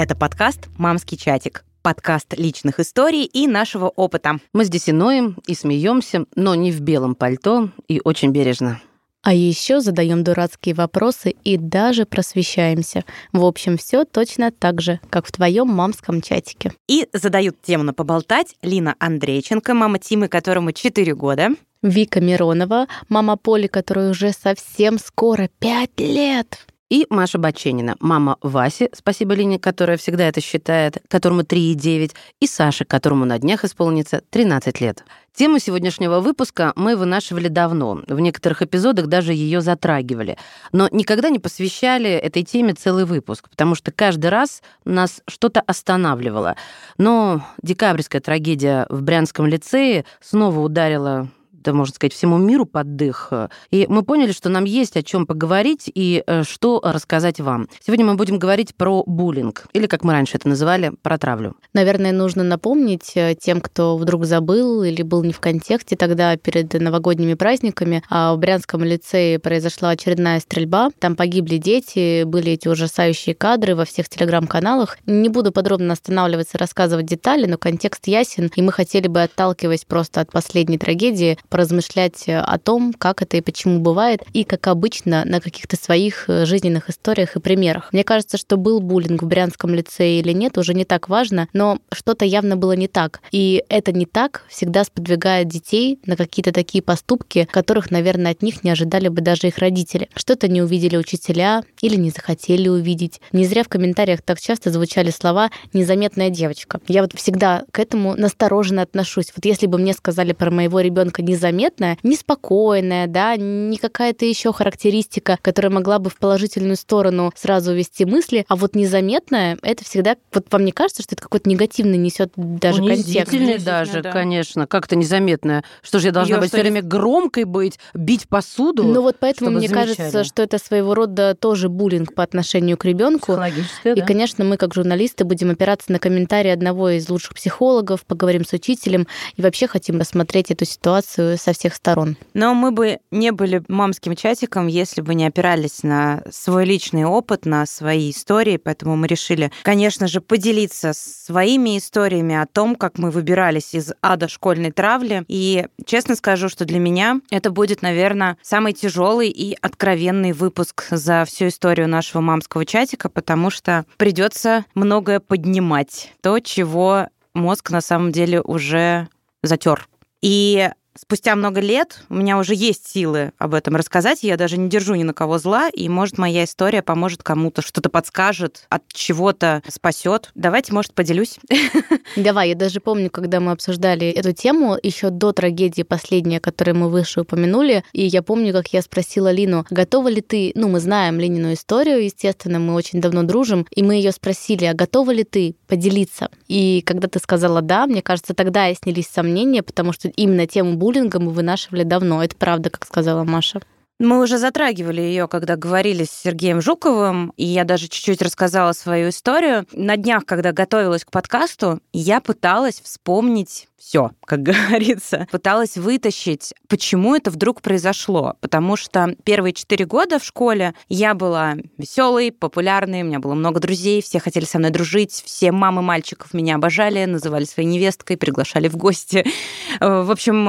Это подкаст «Мамский чатик». Подкаст личных историй и нашего опыта. Мы здесь и ноем, и смеемся, но не в белом пальто и очень бережно. А еще задаем дурацкие вопросы и даже просвещаемся. В общем, все точно так же, как в твоем мамском чатике. И задают тему на поболтать Лина Андрейченко, мама Тимы, которому 4 года. Вика Миронова, мама Поли, которой уже совсем скоро 5 лет. И Маша Баченина, мама Васи, спасибо Лине, которая всегда это считает, которому 3,9, и Саше, которому на днях исполнится 13 лет. Тему сегодняшнего выпуска мы вынашивали давно, в некоторых эпизодах даже ее затрагивали, но никогда не посвящали этой теме целый выпуск, потому что каждый раз нас что-то останавливало. Но декабрьская трагедия в Брянском лицее снова ударила да, можно сказать, всему миру под дых. И мы поняли, что нам есть о чем поговорить и э, что рассказать вам. Сегодня мы будем говорить про буллинг, или, как мы раньше это называли, про травлю. Наверное, нужно напомнить э, тем, кто вдруг забыл или был не в контексте тогда перед новогодними праздниками. А в Брянском лицее произошла очередная стрельба. Там погибли дети, были эти ужасающие кадры во всех телеграм-каналах. Не буду подробно останавливаться, рассказывать детали, но контекст ясен, и мы хотели бы, отталкиваясь просто от последней трагедии, поразмышлять э, о том, как это и почему бывает, и, как обычно, на каких-то своих э, жизненных историях и примерах. Мне кажется, что был буллинг в Брянском лицее или нет, уже не так важно, но что-то явно было не так. И это не так всегда сподвигает детей на какие-то такие поступки, которых, наверное, от них не ожидали бы даже их родители. Что-то не увидели учителя или не захотели увидеть. Не зря в комментариях так часто звучали слова «незаметная девочка». Я вот всегда к этому настороженно отношусь. Вот если бы мне сказали про моего ребенка не незаметная, неспокойная, да, не какая-то еще характеристика, которая могла бы в положительную сторону сразу вести мысли, а вот незаметная, это всегда, вот вам не кажется, что это какой-то негативный несет даже контекст? даже, да. конечно, как-то незаметная. Что же я должна Её быть все время громкой быть, бить посуду? Ну вот поэтому мне кажется, что это своего рода тоже буллинг по отношению к ребенку. И, да. конечно, мы как журналисты будем опираться на комментарии одного из лучших психологов, поговорим с учителем и вообще хотим рассмотреть эту ситуацию со всех сторон. Но мы бы не были мамским чатиком, если бы не опирались на свой личный опыт, на свои истории, поэтому мы решили, конечно же, поделиться своими историями о том, как мы выбирались из ада школьной травли. И честно скажу, что для меня это будет, наверное, самый тяжелый и откровенный выпуск за всю историю нашего мамского чатика, потому что придется многое поднимать. То, чего мозг на самом деле уже затер. И спустя много лет у меня уже есть силы об этом рассказать, я даже не держу ни на кого зла, и, может, моя история поможет кому-то, что-то подскажет, от чего-то спасет. Давайте, может, поделюсь. Давай, я даже помню, когда мы обсуждали эту тему еще до трагедии последней, о которой мы выше упомянули, и я помню, как я спросила Лину, готова ли ты, ну, мы знаем Ленину историю, естественно, мы очень давно дружим, и мы ее спросили, а готова ли ты поделиться? И когда ты сказала да, мне кажется, тогда и снялись сомнения, потому что именно тему буллинга мы вынашивали давно. Это правда, как сказала Маша. Мы уже затрагивали ее, когда говорили с Сергеем Жуковым, и я даже чуть-чуть рассказала свою историю. На днях, когда готовилась к подкасту, я пыталась вспомнить все, как говорится. Пыталась вытащить, почему это вдруг произошло. Потому что первые четыре года в школе я была веселой, популярной, у меня было много друзей, все хотели со мной дружить, все мамы мальчиков меня обожали, называли своей невесткой, приглашали в гости. В общем,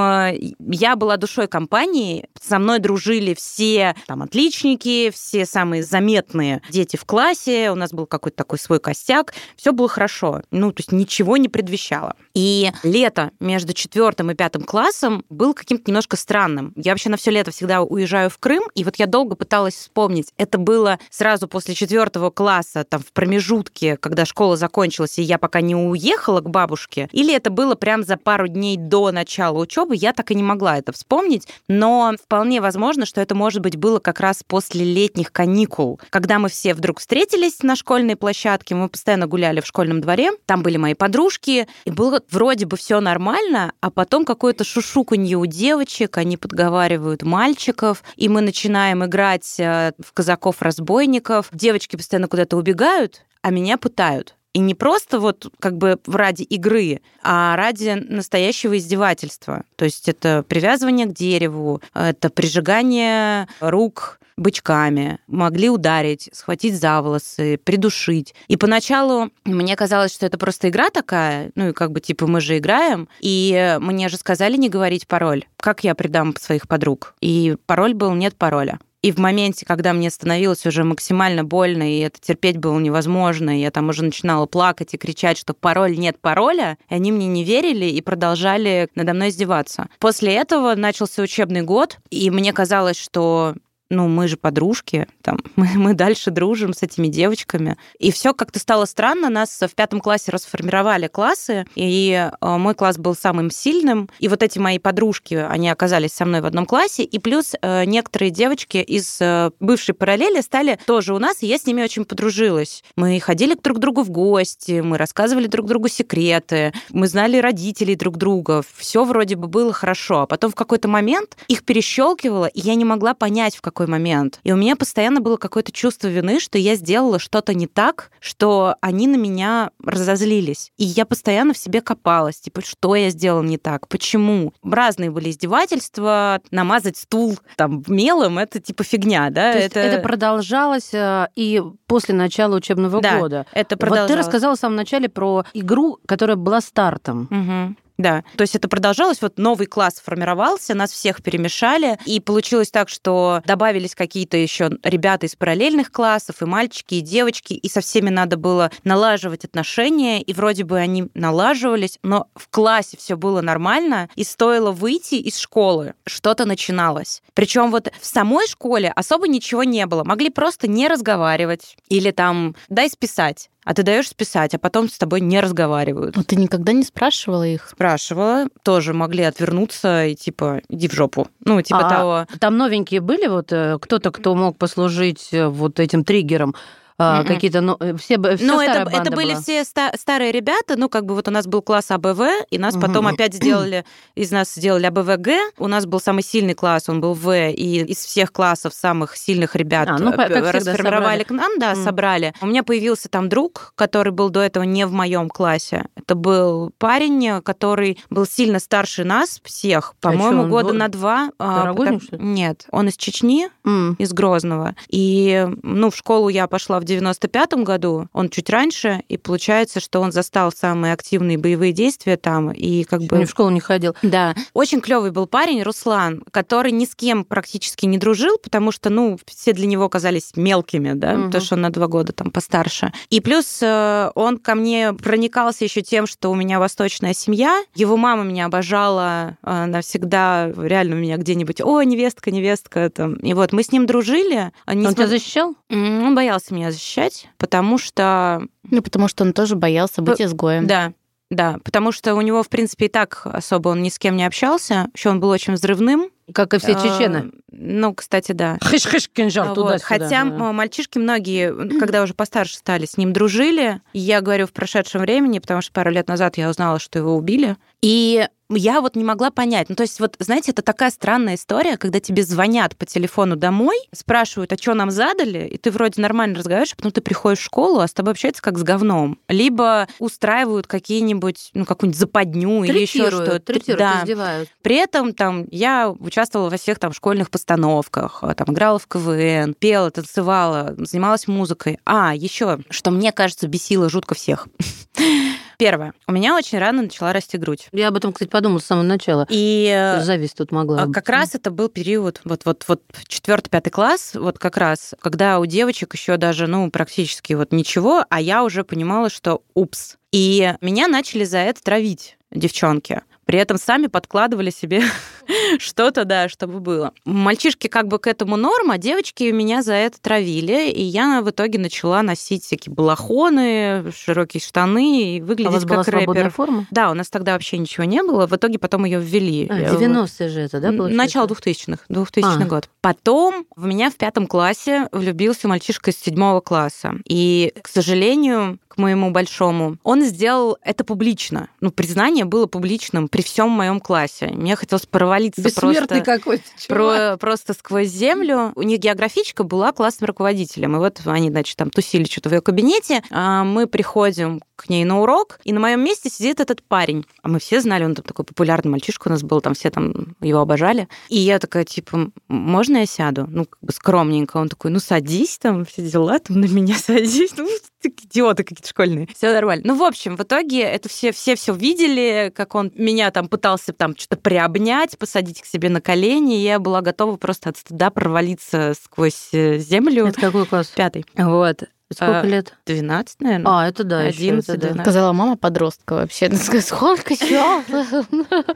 я была душой компании, со мной дружили все там отличники, все самые заметные дети в классе, у нас был какой-то такой свой костяк, все было хорошо, ну, то есть ничего не предвещало. И лето между четвертым и пятым классом был каким-то немножко странным. Я вообще на все лето всегда уезжаю в Крым, и вот я долго пыталась вспомнить, это было сразу после четвертого класса, там в промежутке, когда школа закончилась, и я пока не уехала к бабушке, или это было прям за пару дней до начала учебы, я так и не могла это вспомнить, но вполне возможно, что это, может быть, было как раз после летних каникул, когда мы все вдруг встретились на школьной площадке, мы постоянно гуляли в школьном дворе, там были мои подружки, и было вроде бы все нормально, а потом какое-то шушуканье у девочек, они подговаривают мальчиков, и мы начинаем играть э, в казаков-разбойников. Девочки постоянно куда-то убегают, а меня пытают. И не просто вот как бы ради игры, а ради настоящего издевательства. То есть это привязывание к дереву, это прижигание рук бычками, могли ударить, схватить за волосы, придушить. И поначалу мне казалось, что это просто игра такая, ну и как бы типа мы же играем, и мне же сказали не говорить пароль. Как я предам своих подруг? И пароль был «нет пароля». И в моменте, когда мне становилось уже максимально больно, и это терпеть было невозможно, я там уже начинала плакать и кричать, что пароль нет пароля, и они мне не верили и продолжали надо мной издеваться. После этого начался учебный год, и мне казалось, что ну, мы же подружки, там, мы, мы дальше дружим с этими девочками. И все как-то стало странно. Нас в пятом классе расформировали классы, и э, мой класс был самым сильным. И вот эти мои подружки, они оказались со мной в одном классе. И плюс э, некоторые девочки из э, бывшей параллели стали тоже у нас, и я с ними очень подружилась. Мы ходили друг к другу в гости, мы рассказывали друг другу секреты, мы знали родителей друг друга. Все вроде бы было хорошо. А потом в какой-то момент их перещелкивало, и я не могла понять, в какой такой момент. И у меня постоянно было какое-то чувство вины, что я сделала что-то не так, что они на меня разозлились. И я постоянно в себе копалась, типа, что я сделала не так, почему. Разные были издевательства, намазать стул там мелом, это типа фигня, да? То это... это продолжалось э, и после начала учебного да, года. это продолжалось. Вот ты рассказала в самом начале про игру, которая была стартом. Угу. Да, то есть это продолжалось, вот новый класс формировался, нас всех перемешали, и получилось так, что добавились какие-то еще ребята из параллельных классов, и мальчики, и девочки, и со всеми надо было налаживать отношения, и вроде бы они налаживались, но в классе все было нормально, и стоило выйти из школы, что-то начиналось. Причем вот в самой школе особо ничего не было, могли просто не разговаривать или там дай списать а ты даешь списать, а потом с тобой не разговаривают. Но ты никогда не спрашивала их? Спрашивала, тоже могли отвернуться и типа иди в жопу. Ну, типа а того. Там новенькие были вот э, кто-то, кто мог послужить э, вот этим триггером? Mm-hmm. какие-то, ну, э, все, все Ну, это, это были была. все ста- старые ребята, ну, как бы вот у нас был класс АБВ, и нас mm-hmm. потом опять сделали, из нас сделали АБВГ, у нас был самый сильный класс, он был В, и из всех классов самых сильных ребят а, ну, расформировали к нам, да, mm. собрали. У меня появился там друг, который был до этого не в моем классе. Это был парень, который был сильно старше нас всех, а по-моему, года был? на два. А, потому... Нет, он из Чечни, mm. из Грозного. И, ну, в школу я пошла в 95 году, он чуть раньше, и получается, что он застал самые активные боевые действия там, и как бы... Он в школу не ходил. Да. Очень клевый был парень, Руслан, который ни с кем практически не дружил, потому что, ну, все для него казались мелкими, да, угу. потому что он на два года там постарше. И плюс э, он ко мне проникался еще тем, что у меня восточная семья, его мама меня обожала, она всегда реально у меня где-нибудь, о, невестка, невестка, там. И вот мы с ним дружили. Он см... тебя защищал? Он боялся меня защищать, потому что... Ну, потому что он тоже боялся быть изгоем. Да, да, потому что у него, в принципе, и так особо он ни с кем не общался. Еще он был очень взрывным. Как и все а, чечены. Ну, кстати, да. Хыш-хыш, кинжал вот. туда Хотя да. мальчишки многие, когда уже постарше стали, с ним дружили. Я говорю в прошедшем времени, потому что пару лет назад я узнала, что его убили. И я вот не могла понять. Ну, то есть, вот, знаете, это такая странная история, когда тебе звонят по телефону домой, спрашивают, а что нам задали, и ты вроде нормально разговариваешь, а потом ты приходишь в школу, а с тобой общаются как с говном. Либо устраивают какие-нибудь, ну, какую-нибудь западню или еще что-то. Да. издевают. При этом там я участвовала во всех там школьных постановках, а, там играла в КВН, пела, танцевала, занималась музыкой. А, еще, что мне кажется, бесило жутко всех. Первое. У меня очень рано начала расти грудь. Я об этом, кстати, подумала с самого начала. И э, зависть тут могла. Как раз это был период, вот, вот, вот четвертый, пятый класс, вот как раз, когда у девочек еще даже, ну, практически вот ничего, а я уже понимала, что упс. И меня начали за это травить девчонки. При этом сами подкладывали себе что-то, да, чтобы было. Мальчишки как бы к этому норм, а девочки меня за это травили, и я в итоге начала носить всякие балахоны, широкие штаны и выглядеть а у вас как была рэпер. форма? Да, у нас тогда вообще ничего не было. В итоге потом ее ввели. А, 90-е же это, да, получается? Начало 2000-х, 2000 а. год. Потом в меня в пятом классе влюбился мальчишка из седьмого класса. И, к сожалению, к моему большому, он сделал это публично. Ну, признание было публичным при всем моем классе. Мне хотелось провалиться Бессмертный просто, какой-то про, просто сквозь землю. У них географичка была классным руководителем. И вот они, значит, там тусили что-то в ее кабинете. А мы приходим к ней на урок, и на моем месте сидит этот парень. А мы все знали, он там такой популярный мальчишка у нас был, там все там его обожали. И я такая, типа, можно я сяду? Ну, как бы скромненько. Он такой, ну, садись там, все дела, там на меня садись. Ну, идиоты какие-то школьные. Все нормально. Ну, в общем, в итоге это все все все видели, как он меня там пытался там что-то приобнять, посадить к себе на колени. И я была готова просто от стыда провалиться сквозь э, землю. Это какой класс? Пятый. Вот. Сколько А, лет? 12, наверное. А, это да, ещё, 11, это да. 12. Сказала мама подростка вообще. Она сказала, Сколько чего?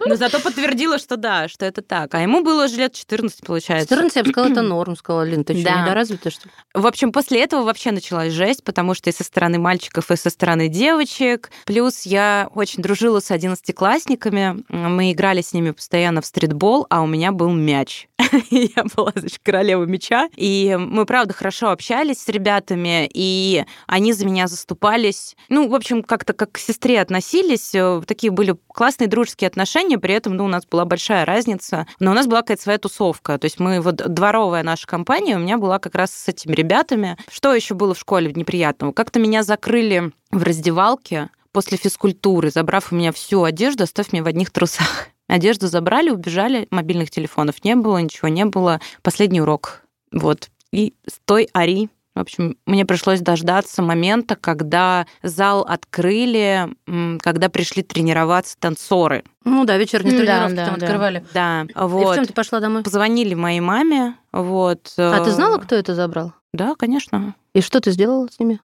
Но зато подтвердила, что да, что это так. А ему было уже лет 14, получается. 14, я бы сказала, это норм, сказала Лин. Ты что, Да. недоразвитая, что ли? В общем, после этого вообще началась жесть, потому что и со стороны мальчиков, и со стороны девочек. Плюс я очень дружила с одиннадцатиклассниками. Мы играли с ними постоянно в стритбол, а у меня был мяч. Я была, значит, королева мяча. И мы, правда, хорошо общались с ребятами, и они за меня заступались. Ну, в общем, как-то как к сестре относились. Э, Такие были классные дружеские отношения, при этом ну, у нас была большая разница. Но у нас была какая-то своя тусовка. То есть мы, вот дворовая наша компания у меня была как раз с этими ребятами. Что еще было в школе неприятного? Как-то меня закрыли в раздевалке после физкультуры, забрав у меня всю одежду, оставив меня в одних трусах. Одежду забрали, убежали, мобильных телефонов не было, ничего не было. Последний урок. Вот. И стой, ори. В общем, мне пришлось дождаться момента, когда зал открыли, когда пришли тренироваться танцоры. Ну да, вечерние Да, тренировки да, там да. открывали. Да, И в вот. чем ты пошла домой? Позвонили моей маме, вот. А ты э, знала, кто это забрал? Да, конечно. И что ты сделала с ними?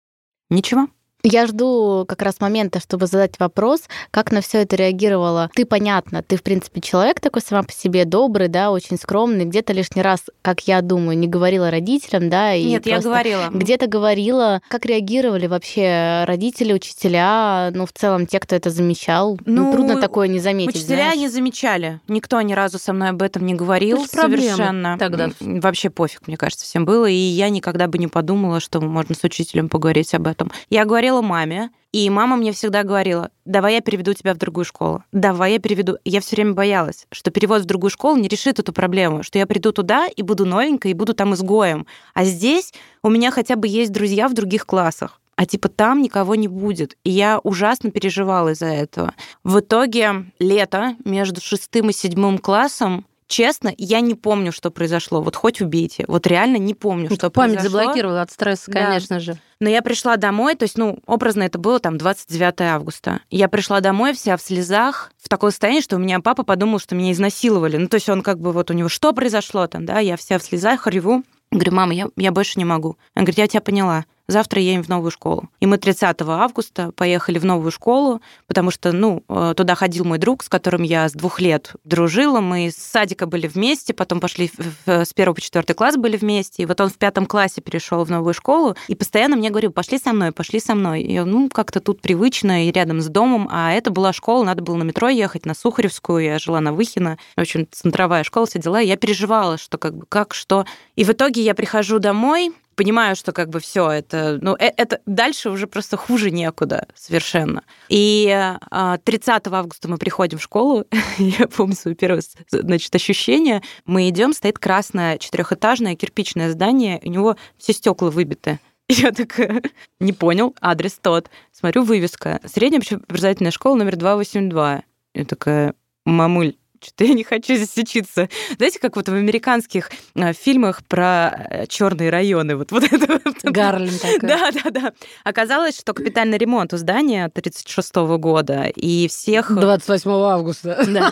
Ничего. Я жду как раз момента, чтобы задать вопрос, как на все это реагировала. Ты, понятно, ты, в принципе, человек такой сама по себе, добрый, да, очень скромный. Где-то лишний раз, как я думаю, не говорила родителям, да, и Нет, я говорила. Где-то говорила, как реагировали вообще родители, учителя, ну, в целом, те, кто это замечал. Ну, Ну, трудно такое не заметить, Учителя знаешь. не замечали. Никто ни разу со мной об этом не говорил. Это совершенно. тогда. Вообще пофиг, мне кажется, всем было. И я никогда бы не подумала, что можно с учителем поговорить об этом. Я говорила маме, и мама мне всегда говорила, давай я переведу тебя в другую школу. Давай я переведу. Я все время боялась, что перевод в другую школу не решит эту проблему, что я приду туда и буду новенькой, и буду там изгоем. А здесь у меня хотя бы есть друзья в других классах. А типа там никого не будет. И я ужасно переживала из-за этого. В итоге лето между шестым и седьмым классом Честно, я не помню, что произошло. Вот хоть убейте. Вот реально не помню, что Память произошло. заблокировала от стресса, Да. конечно же. Но я пришла домой, то есть, ну, образно это было там 29 августа. Я пришла домой вся в слезах, в такое состояние, что у меня папа подумал, что меня изнасиловали. Ну, то есть он как бы вот у него что произошло там, да, я вся в слезах, реву. Говорю, мама, я, я больше не могу. Она говорит, я тебя поняла. Завтра едем в новую школу. И мы 30 августа поехали в новую школу, потому что, ну, э, туда ходил мой друг, с которым я с двух лет дружила. Мы с садика были вместе, потом пошли в- в- с первого по четвертый класс были вместе. И вот он в пятом классе перешел в новую школу и постоянно мне говорил, пошли со мной, пошли со мной. И я, ну, как-то тут привычно и рядом с домом. А это была школа, надо было на метро ехать, на Сухаревскую. Я жила на Выхино. В общем, центровая школа, все дела. Я переживала, что как бы как, что. И в итоге я прихожу домой, понимаю, что как бы все это, ну, э- это дальше уже просто хуже некуда совершенно. И а, 30 августа мы приходим в школу, я помню свое первое, значит, ощущение. Мы идем, стоит красное четырехэтажное кирпичное здание, у него все стекла выбиты. Я такая, не понял, адрес тот. Смотрю, вывеска. Средняя общеобразовательная школа номер 282. Я такая, мамуль, что-то я не хочу здесь учиться. Знаете, как вот в американских э, фильмах про черные районы. Вот, вот это. вот. Гарлем такой. Да, да, да. Оказалось, что капитальный ремонт у здания 36 года, и всех... 28 августа. Да,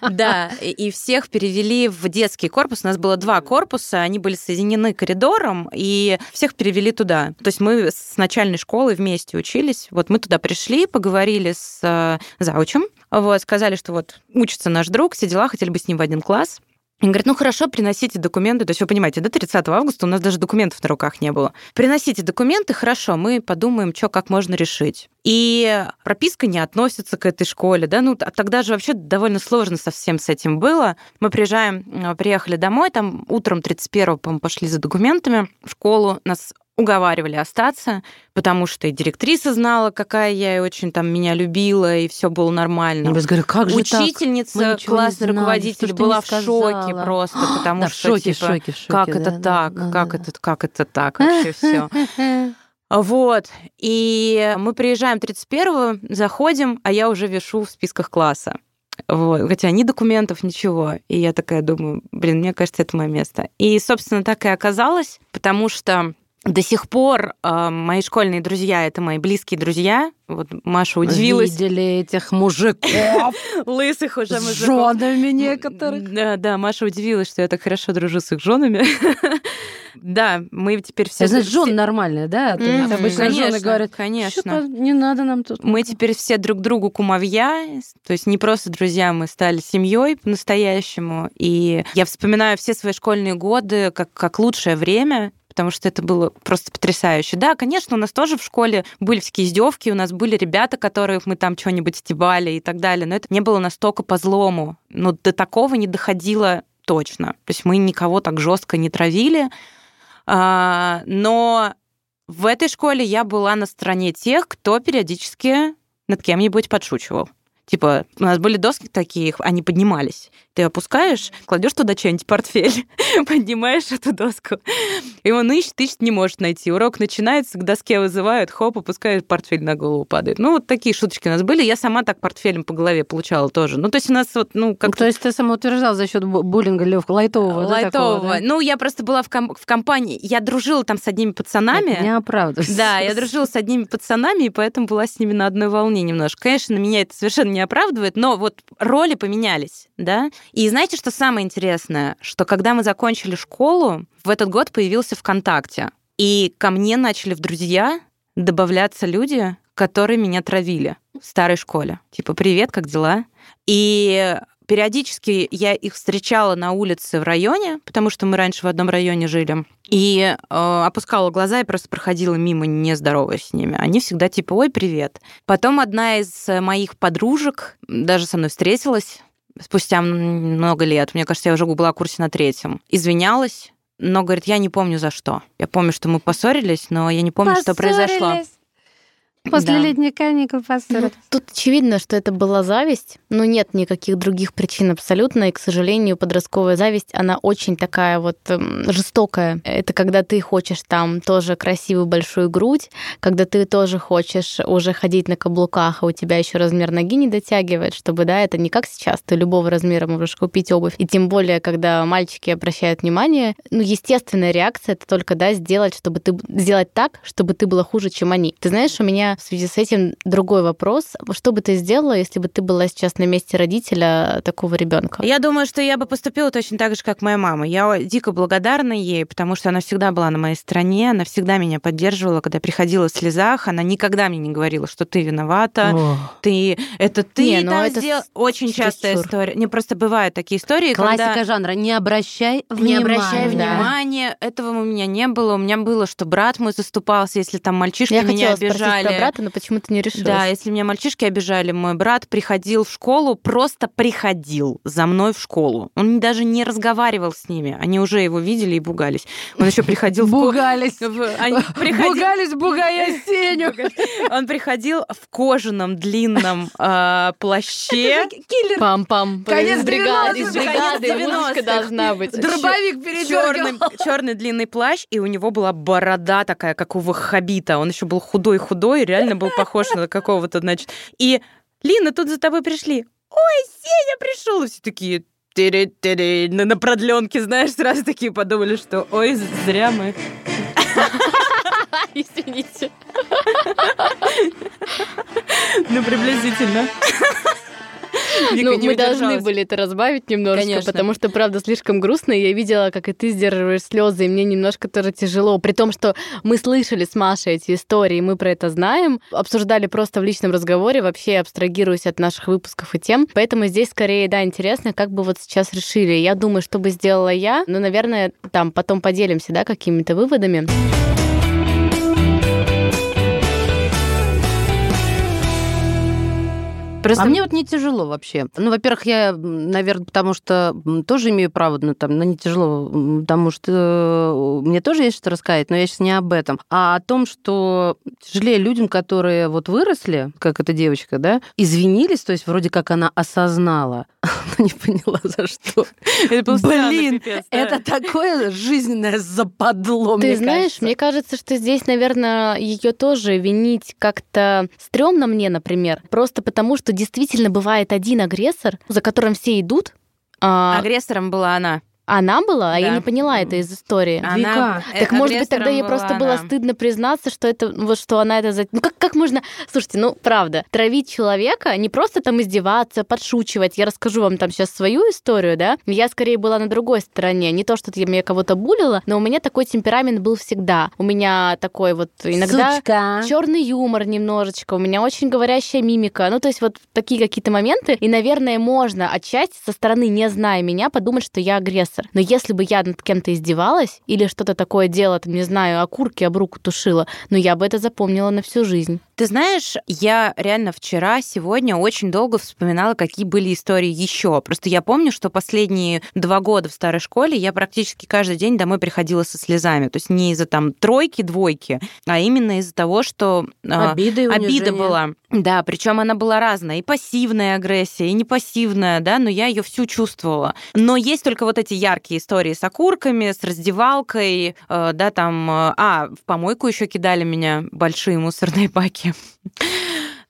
да, и и всех перевели в детский корпус. У нас было два корпуса, они были соединены коридором, и всех перевели туда. То есть мы с начальной школы вместе учились. Вот мы туда пришли, поговорили с э, заучем, вот, сказали, что вот учится наш друг, все дела, хотели бы с ним в один класс. Он говорит, ну хорошо, приносите документы. То есть вы понимаете, до 30 августа у нас даже документов на руках не было. Приносите документы, хорошо, мы подумаем, что как можно решить. И прописка не относится к этой школе, да, ну тогда же вообще довольно сложно совсем с этим было. Мы приезжаем, э, приехали домой, там утром 31-го, по-моему, пошли за документами в школу, нас уговаривали остаться, потому что и директриса знала, какая я, и очень там меня любила, и все было нормально. Я говорю, как же Учительница, классный руководитель была в шоке просто, потому да, что, в шоке, типа, шоке, шоке, как да, это да, так, да, как да. это, как это так, вообще все. Вот. И мы приезжаем 31-го, заходим, а я уже вешу в списках класса. Вот. Хотя ни документов, ничего. И я такая думаю, блин, мне кажется, это мое место. И, собственно, так и оказалось, потому что до сих пор э, мои школьные друзья это мои близкие друзья. Вот Маша удивилась. Видели этих мужиков Лысых уже с мужиков. женами некоторых. Да, да, Маша удивилась, что я так хорошо дружу с их женами. Да, мы теперь все... Значит, жен нормальная, да? Обычно жены говорят, конечно. «Что-то не надо нам тут. Мы теперь все друг другу кумовья, то есть не просто друзья, мы стали семьей по-настоящему. И я вспоминаю все свои школьные годы как, как лучшее время, потому что это было просто потрясающе. Да, конечно, у нас тоже в школе были всякие издевки, у нас были ребята, которых мы там что-нибудь стебали и так далее, но это не было настолько по злому. Но до такого не доходило точно. То есть мы никого так жестко не травили, А, но в этой школе я была на стороне тех, кто периодически над кем-нибудь подшучивал. Типа, у нас были доски такие, они поднимались. Ты опускаешь, кладешь туда что-нибудь, портфель, поднимаешь эту доску. И он ищет, ищет, не может найти. Урок начинается, к доске вызывают, хоп, опускает, портфель на голову падает. Ну, вот такие шуточки у нас были. Я сама так портфелем по голове получала тоже. Ну, то есть у нас вот, ну, как То есть ты самоутверждал за счет бу- буллинга легкого, лайтового, да, лайтового. такого, да? Ну, я просто была в, ком- в компании, я дружила там с одними пацанами. Это Не оправдывайся. Да, я дружила с одними пацанами, и поэтому была с ними на одной волне немножко. Конечно, меня это совершенно не оправдывает, но вот роли поменялись, да. И знаете, что самое интересное? Что когда мы закончили школу, в этот год появился ВКонтакте, и ко мне начали в друзья добавляться люди, которые меня травили в старой школе. Типа, привет, как дела? И периодически я их встречала на улице в районе, потому что мы раньше в одном районе жили, и э, опускала глаза и просто проходила мимо, не здороваясь с ними. Они всегда типа, ой, привет. Потом одна из моих подружек даже со мной встретилась спустя много лет. Мне кажется, я уже была в курсе на третьем. Извинялась, но говорит, я не помню за что. Я помню, что мы поссорились, но я не помню, что произошло. После Да. летних каникул Ну, поссорились. тут очевидно, что это была зависть, но нет никаких других причин абсолютно. И, к сожалению, подростковая зависть, она очень такая вот эм, жестокая. Это когда ты хочешь там тоже красивую большую грудь, когда ты тоже хочешь уже ходить на каблуках, а у тебя еще размер ноги не дотягивает, чтобы, да, это не как сейчас, ты любого размера можешь купить обувь. И тем более, когда мальчики обращают внимание, ну, естественная реакция это только, да, сделать, чтобы ты сделать так, чтобы ты была хуже, чем они. Ты знаешь, у меня в связи с этим другой вопрос. Что бы ты сделала, если бы ты была сейчас на месте родителя такого ребенка? Я думаю, что я бы поступила точно так же, как моя мама. Я дико благодарна ей, потому что она всегда была на моей стороне, она всегда меня поддерживала, когда приходила в слезах, она никогда мне не говорила, что ты виновата, О, ты это ты Не, ну там это сделал. с- Очень частая чересчур. история. Не просто бывают такие истории, Классика когда жанра. Не обращай не внимания. обращай Да. внимания, этого у меня не было. У меня было, что брат мой заступался, если там мальчишки Я меня обижали. Брата, но почему-то не решилась. Да, если меня мальчишки обижали, мой брат приходил в школу, просто приходил за мной в школу. Он даже не разговаривал с ними. Они уже его видели и бугались. Он еще приходил в Бугались. Бугались, бугая Сеню. Он приходил в кожаном длинном э, плаще. Киллер. Пам-пам. Конец бригады, 90-х, из бригады, конец музыка 90-х. должна быть. Дробовик черный, черный длинный плащ, и у него была борода такая, как у ваххабита. Он еще был худой-худой, реально был похож на какого-то, значит. И Лина, тут за тобой пришли. Ой, Сеня пришел. И все такие «Тири-тири», на, на продленке, знаешь, сразу такие подумали, что ой, зря мы. Извините. Ну, приблизительно. Вика Ну, не мы должны были это разбавить немножко, Конечно. потому что, правда, слишком грустно. и Я видела, как и ты сдерживаешь слезы, и мне немножко тоже тяжело. При том, что мы слышали с Машей эти истории, мы про это знаем, обсуждали просто в личном разговоре, вообще абстрагируясь от наших выпусков и тем. Поэтому здесь скорее, да, интересно, как бы вот сейчас решили. Я думаю, что бы сделала я, ну, наверное, там потом поделимся, да, какими-то выводами. Просто... А мне вот не тяжело вообще. Ну, во-первых, я, наверное, потому что тоже имею право, ну, там, на не тяжело, потому что мне тоже есть что рассказать, но я сейчас не об этом, а о том, что тяжелее людям, которые вот выросли, как эта девочка, да, извинились, то есть вроде как она осознала, но не поняла, за что. Это Блин, это такое жизненное западло, Ты знаешь, мне кажется, что здесь, наверное, ее тоже винить как-то стрёмно мне, например, просто потому, что действительно бывает один агрессор, за которым все идут. А... Агрессором была она. Она была, а я не поняла это из истории. Она... Вика. Так может быть тогда ей просто она. было стыдно признаться, что это вот что она это за. Ну как как можно? Слушайте, ну правда, травить человека, не просто там издеваться, подшучивать. Я расскажу вам там сейчас свою историю, да. Я скорее была на другой стороне, не то что я меня кого-то булила, но у меня такой темперамент был всегда. У меня такой вот иногда черный юмор немножечко, у меня очень говорящая мимика. Ну то есть вот такие какие-то моменты, и наверное можно отчасти со стороны не зная меня подумать, что я агрессор агрессор. Но если бы я над кем-то издевалась или что-то такое делала, там, не знаю, окурки об руку тушила, но я бы это запомнила на всю жизнь. Ты знаешь, я реально вчера, сегодня очень долго вспоминала, какие были истории еще. Просто я помню, что последние два года в старой школе я практически каждый день домой приходила со слезами. То есть не из-за там тройки, двойки, а именно из-за того, что обида, и обида была. Да, причем она была разная. И пассивная агрессия, и не пассивная, да, но я ее всю чувствовала. Но есть только вот эти яркие истории с окурками, с раздевалкой, э, да, там... Э, а, в помойку еще кидали меня большие мусорные баки девочки.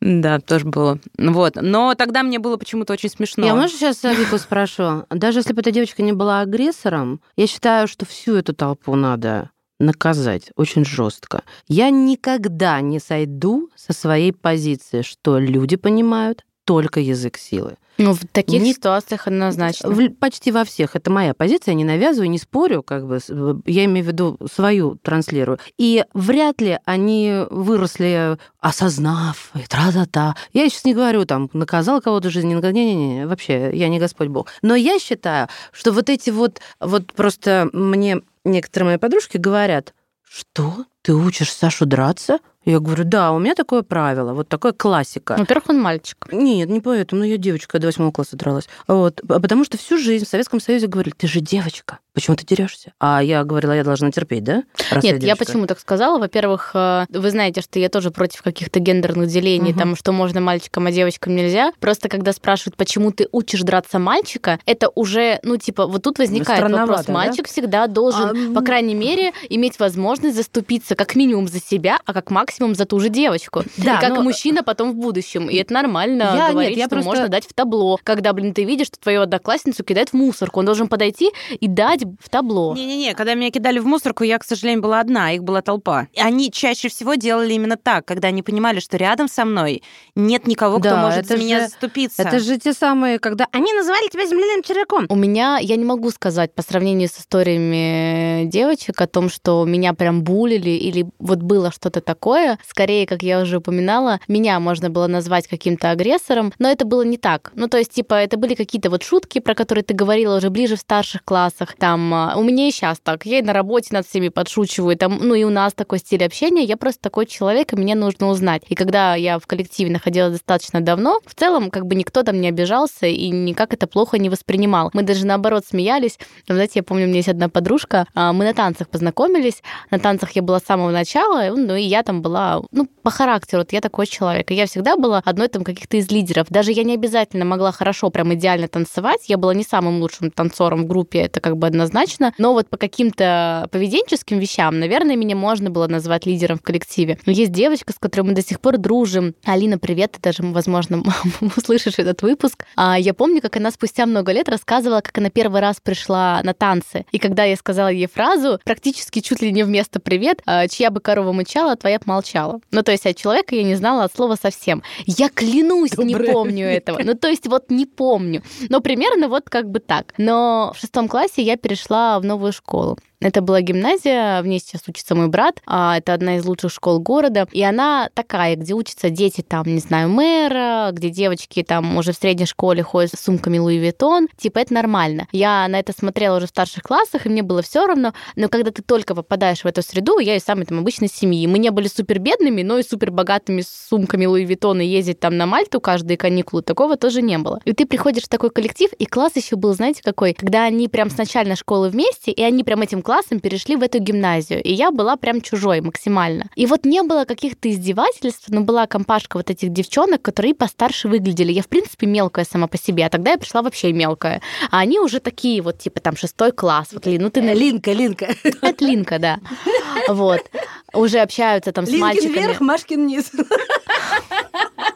Да, тоже было. Вот. Но тогда мне было почему-то очень смешно. Я, может, сейчас Вику спрошу? Даже если бы эта девочка не была агрессором, я считаю, что всю эту толпу надо наказать очень жестко. Я никогда не сойду со своей позиции, что люди понимают только язык силы. Ну, в таких не... ситуациях однозначно. В, почти во всех. Это моя позиция, я не навязываю, не спорю, как бы, я имею в виду свою транслирую. И вряд ли они выросли, осознав, и тра-та-та. Я сейчас не говорю, там, наказал кого-то в жизни, не-не-не, вообще, я не Господь Бог. Но я считаю, что вот эти вот, вот просто мне некоторые мои подружки говорят, что? Ты учишь Сашу драться? Я говорю, да, у меня такое правило, вот такая классика. Во-первых, он мальчик. Нет, не поэтому, но я девочка, до восьмого класса дралась. Вот, а потому что всю жизнь в Советском Союзе говорили, ты же девочка, почему ты дерешься? А я говорила, я должна терпеть, да? Раз Нет, я, я почему так сказала? Во-первых, э, вы знаете, что я тоже против каких-то гендерных делений, угу. там, что можно мальчикам, а девочкам нельзя. Просто когда спрашивают, почему ты учишь драться мальчика, это уже, ну, типа, вот тут возникает вопрос. Мальчик да? всегда должен, а... по крайней мере, иметь возможность заступиться как минимум за себя, а как максимум максимум за ту же девочку. Да, и как но... мужчина потом в будущем. И это нормально я, говорить, нет, я что просто... можно дать в табло. Когда, блин, ты видишь, что твою одноклассницу кидают в мусорку, он должен подойти и дать в табло. Не-не-не, когда меня кидали в мусорку, я, к сожалению, была одна, их была толпа. И они чаще всего делали именно так, когда они понимали, что рядом со мной нет никого, кто да, может за меня заступиться. Это же те самые, когда они называли тебя земляным червяком. У меня, я не могу сказать по сравнению с историями девочек о том, что меня прям булили или вот было что-то такое, такое. Скорее, как я уже упоминала, меня можно было назвать каким-то агрессором, но это было не так. Ну, то есть, типа, это были какие-то вот шутки, про которые ты говорила уже ближе в старших классах. Там, а, у меня и сейчас так. Я и на работе над всеми подшучиваю. Там, ну, и у нас такой стиль общения. Я просто такой человек, и мне нужно узнать. И когда я в коллективе находилась достаточно давно, в целом, как бы никто там не обижался и никак это плохо не воспринимал. Мы даже наоборот смеялись. Там, знаете, я помню, у меня есть одна подружка, а, мы на танцах познакомились. На танцах я была с самого начала, ну, и я там была ну, по характеру, вот я такой человек. И я всегда была одной там каких-то из лидеров. Даже я не обязательно могла хорошо, прям идеально танцевать. Я была не самым лучшим танцором в группе, это как бы однозначно. Но вот по каким-то поведенческим вещам, наверное, меня можно было назвать лидером в коллективе. Но есть девочка, с которой мы до сих пор дружим. Алина, привет, ты даже, возможно, услышишь этот выпуск. А я помню, как она спустя много лет рассказывала, как она первый раз пришла на танцы. И когда я сказала ей фразу, практически чуть ли не вместо «привет», «А чья бы корова мычала, твоя б молчала. Ну, то есть от человека я не знала от слова совсем. Я клянусь, Добрый. не помню этого. Ну, то есть вот не помню. Но примерно вот как бы так. Но в шестом классе я перешла в новую школу. Это была гимназия, в ней сейчас учится мой брат. А, это одна из лучших школ города. И она такая, где учатся дети, там, не знаю, мэра, где девочки там уже в средней школе ходят с сумками Louis Vuitton. Типа, это нормально. Я на это смотрела уже в старших классах, и мне было все равно. Но когда ты только попадаешь в эту среду, я и самой там обычной семьи. Мы не были супер бедными, но и супер богатыми с сумками Louis Vuitton и ездить там на Мальту каждые каникулы. Такого тоже не было. И ты приходишь в такой коллектив, и класс еще был, знаете, какой? Когда они прям с начальной школы вместе, и они прям этим классом перешли в эту гимназию. И я была прям чужой максимально. И вот не было каких-то издевательств, но была компашка вот этих девчонок, которые постарше выглядели. Я, в принципе, мелкая сама по себе, а тогда я пришла вообще мелкая. А они уже такие вот, типа, там, шестой класс. Вот, Лин, ну ты... Э, Линка, Линка. Это Линка, да. Вот. Уже общаются там с Линкин мальчиками. вверх, Машкин вниз.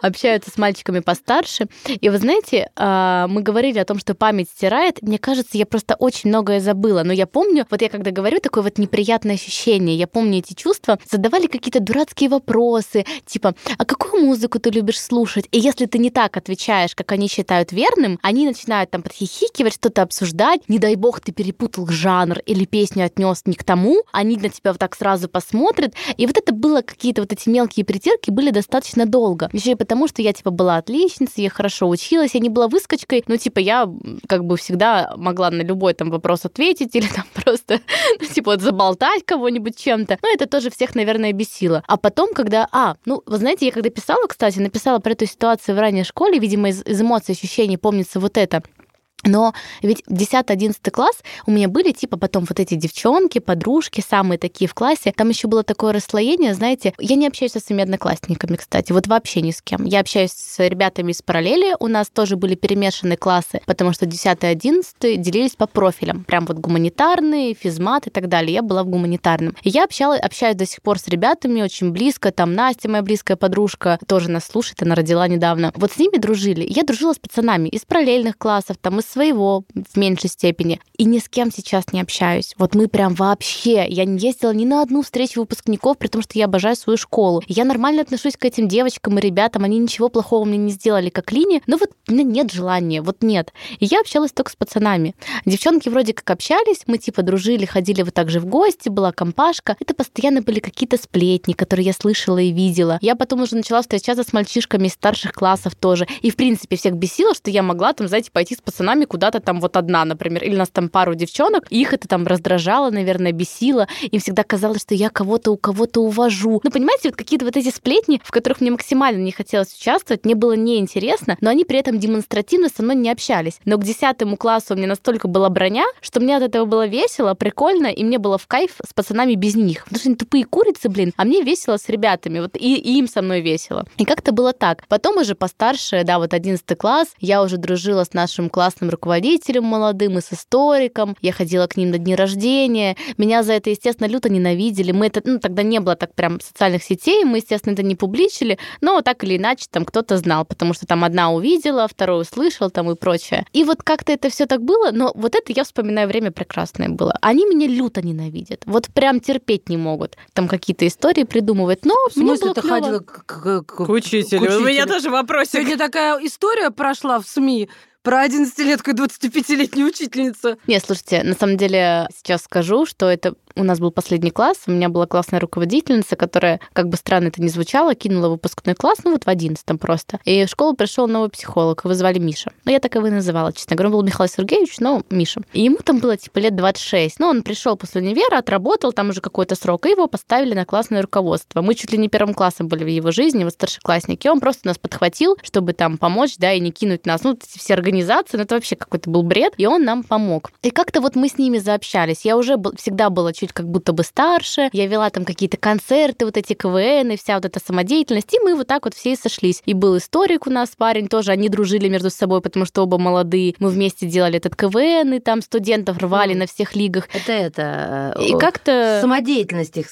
общаются с мальчиками постарше. И вы знаете, а, мы говорили о том, что память стирает. Мне кажется, я просто очень многое забыла. Но я помню, вот я когда говорю, такое вот неприятное ощущение. Я помню эти чувства. Задавали какие-то дурацкие вопросы, типа, а какую музыку ты любишь слушать? И если ты не так отвечаешь, как они считают верным, они начинают там подхихикивать, что-то обсуждать. Не дай бог, ты перепутал жанр или песню отнес не к тому. Они на тебя вот так сразу посмотрят. И вот это было какие-то вот эти мелкие притирки были достаточно долго. Еще и потому, что я, типа, была отличницей, я хорошо училась, я не была выскочкой, но, типа, я как бы всегда могла на любой там вопрос ответить или там просто, ну, типа, вот заболтать кого-нибудь чем-то. Но это тоже всех, наверное, бесило. А потом, когда... А, ну, вы знаете, я когда писала, кстати, написала про эту ситуацию в ранней школе, видимо, из, из эмоций, ощущений помнится вот это. Но ведь 10-11 класс у меня были типа потом вот эти девчонки, подружки, самые такие в классе. Там еще было такое расслоение, знаете, я не общаюсь со своими одноклассниками, кстати, вот вообще ни с кем. Я общаюсь с ребятами из параллели, у нас тоже были перемешаны классы, потому что 10-11 делились по профилям, прям вот гуманитарные, физмат и так далее. Я была в гуманитарном. И я общалась, общаюсь до сих пор с ребятами очень близко, там Настя, моя близкая подружка, тоже нас слушает, она родила недавно. Вот с ними дружили. Я дружила с пацанами из параллельных классов, там из своего в меньшей степени. И ни с кем сейчас не общаюсь. Вот мы прям вообще... Я не ездила ни на одну встречу выпускников, при том, что я обожаю свою школу. Я нормально отношусь к этим девочкам и ребятам. Они ничего плохого мне не сделали, как Лине. Но вот у меня нет желания, вот нет. И я общалась только с пацанами. Девчонки вроде как общались, мы типа дружили, ходили вот так же в гости, была компашка. Это постоянно были какие-то сплетни, которые я слышала и видела. Я потом уже начала встречаться с мальчишками из старших классов тоже. И, в принципе, всех бесило, что я могла там, знаете, пойти с пацанами нами куда-то там вот одна, например, или нас там пару девчонок, их это там раздражало, наверное, бесило. Им всегда казалось, что я кого-то у кого-то увожу. Ну, понимаете, вот какие-то вот эти сплетни, в которых мне максимально не хотелось участвовать, мне было неинтересно, но они при этом демонстративно со мной не общались. Но к десятому классу у меня настолько была броня, что мне от этого было весело, прикольно, и мне было в кайф с пацанами без них. Потому что они тупые курицы, блин, а мне весело с ребятами, вот и, и им со мной весело. И как-то было так. Потом уже постарше, да, вот 11 класс, я уже дружила с нашим классным руководителем молодым и с историком. Я ходила к ним на дни рождения. Меня за это, естественно, люто ненавидели. Мы это, ну, тогда не было так прям социальных сетей, мы, естественно, это не публичили, но так или иначе там кто-то знал, потому что там одна увидела, второй услышал там и прочее. И вот как-то это все так было, но вот это я вспоминаю время прекрасное было. Они меня люто ненавидят. Вот прям терпеть не могут. Там какие-то истории придумывать. Но В смысле мне было ты ходила к, к- к- К учителю. У меня тоже вопросик. Сегодня такая история прошла в СМИ про 11-летку и 25-летнюю учительницу. Не, слушайте, на самом деле сейчас скажу, что это у нас был последний класс, у меня была классная руководительница, которая, как бы странно это ни звучало, кинула выпускной класс, ну вот в одиннадцатом просто. И в школу пришел новый психолог, его звали Миша. Ну, я так его и называла, честно говоря. Он был Михаил Сергеевич, но Миша. И ему там было типа лет 26. Ну, он пришел после универа, отработал там уже какой-то срок, и его поставили на классное руководство. Мы чуть ли не первым классом были в его жизни, вот старшеклассники. Он просто нас подхватил, чтобы там помочь, да, и не кинуть нас. Ну, все организации, ну, это вообще какой-то был бред, и он нам помог. И как-то вот мы с ними заобщались. Я уже был- всегда была чуть как будто бы старше, я вела там какие-то концерты, вот эти КВН и вся вот эта самодеятельность, и мы вот так вот все и сошлись. И был историк у нас парень тоже, они дружили между собой, потому что оба молодые. Мы вместе делали этот КВН, и там студентов рвали Мгм. на всех лигах. Это это... И э, как-то... Самодеятельность их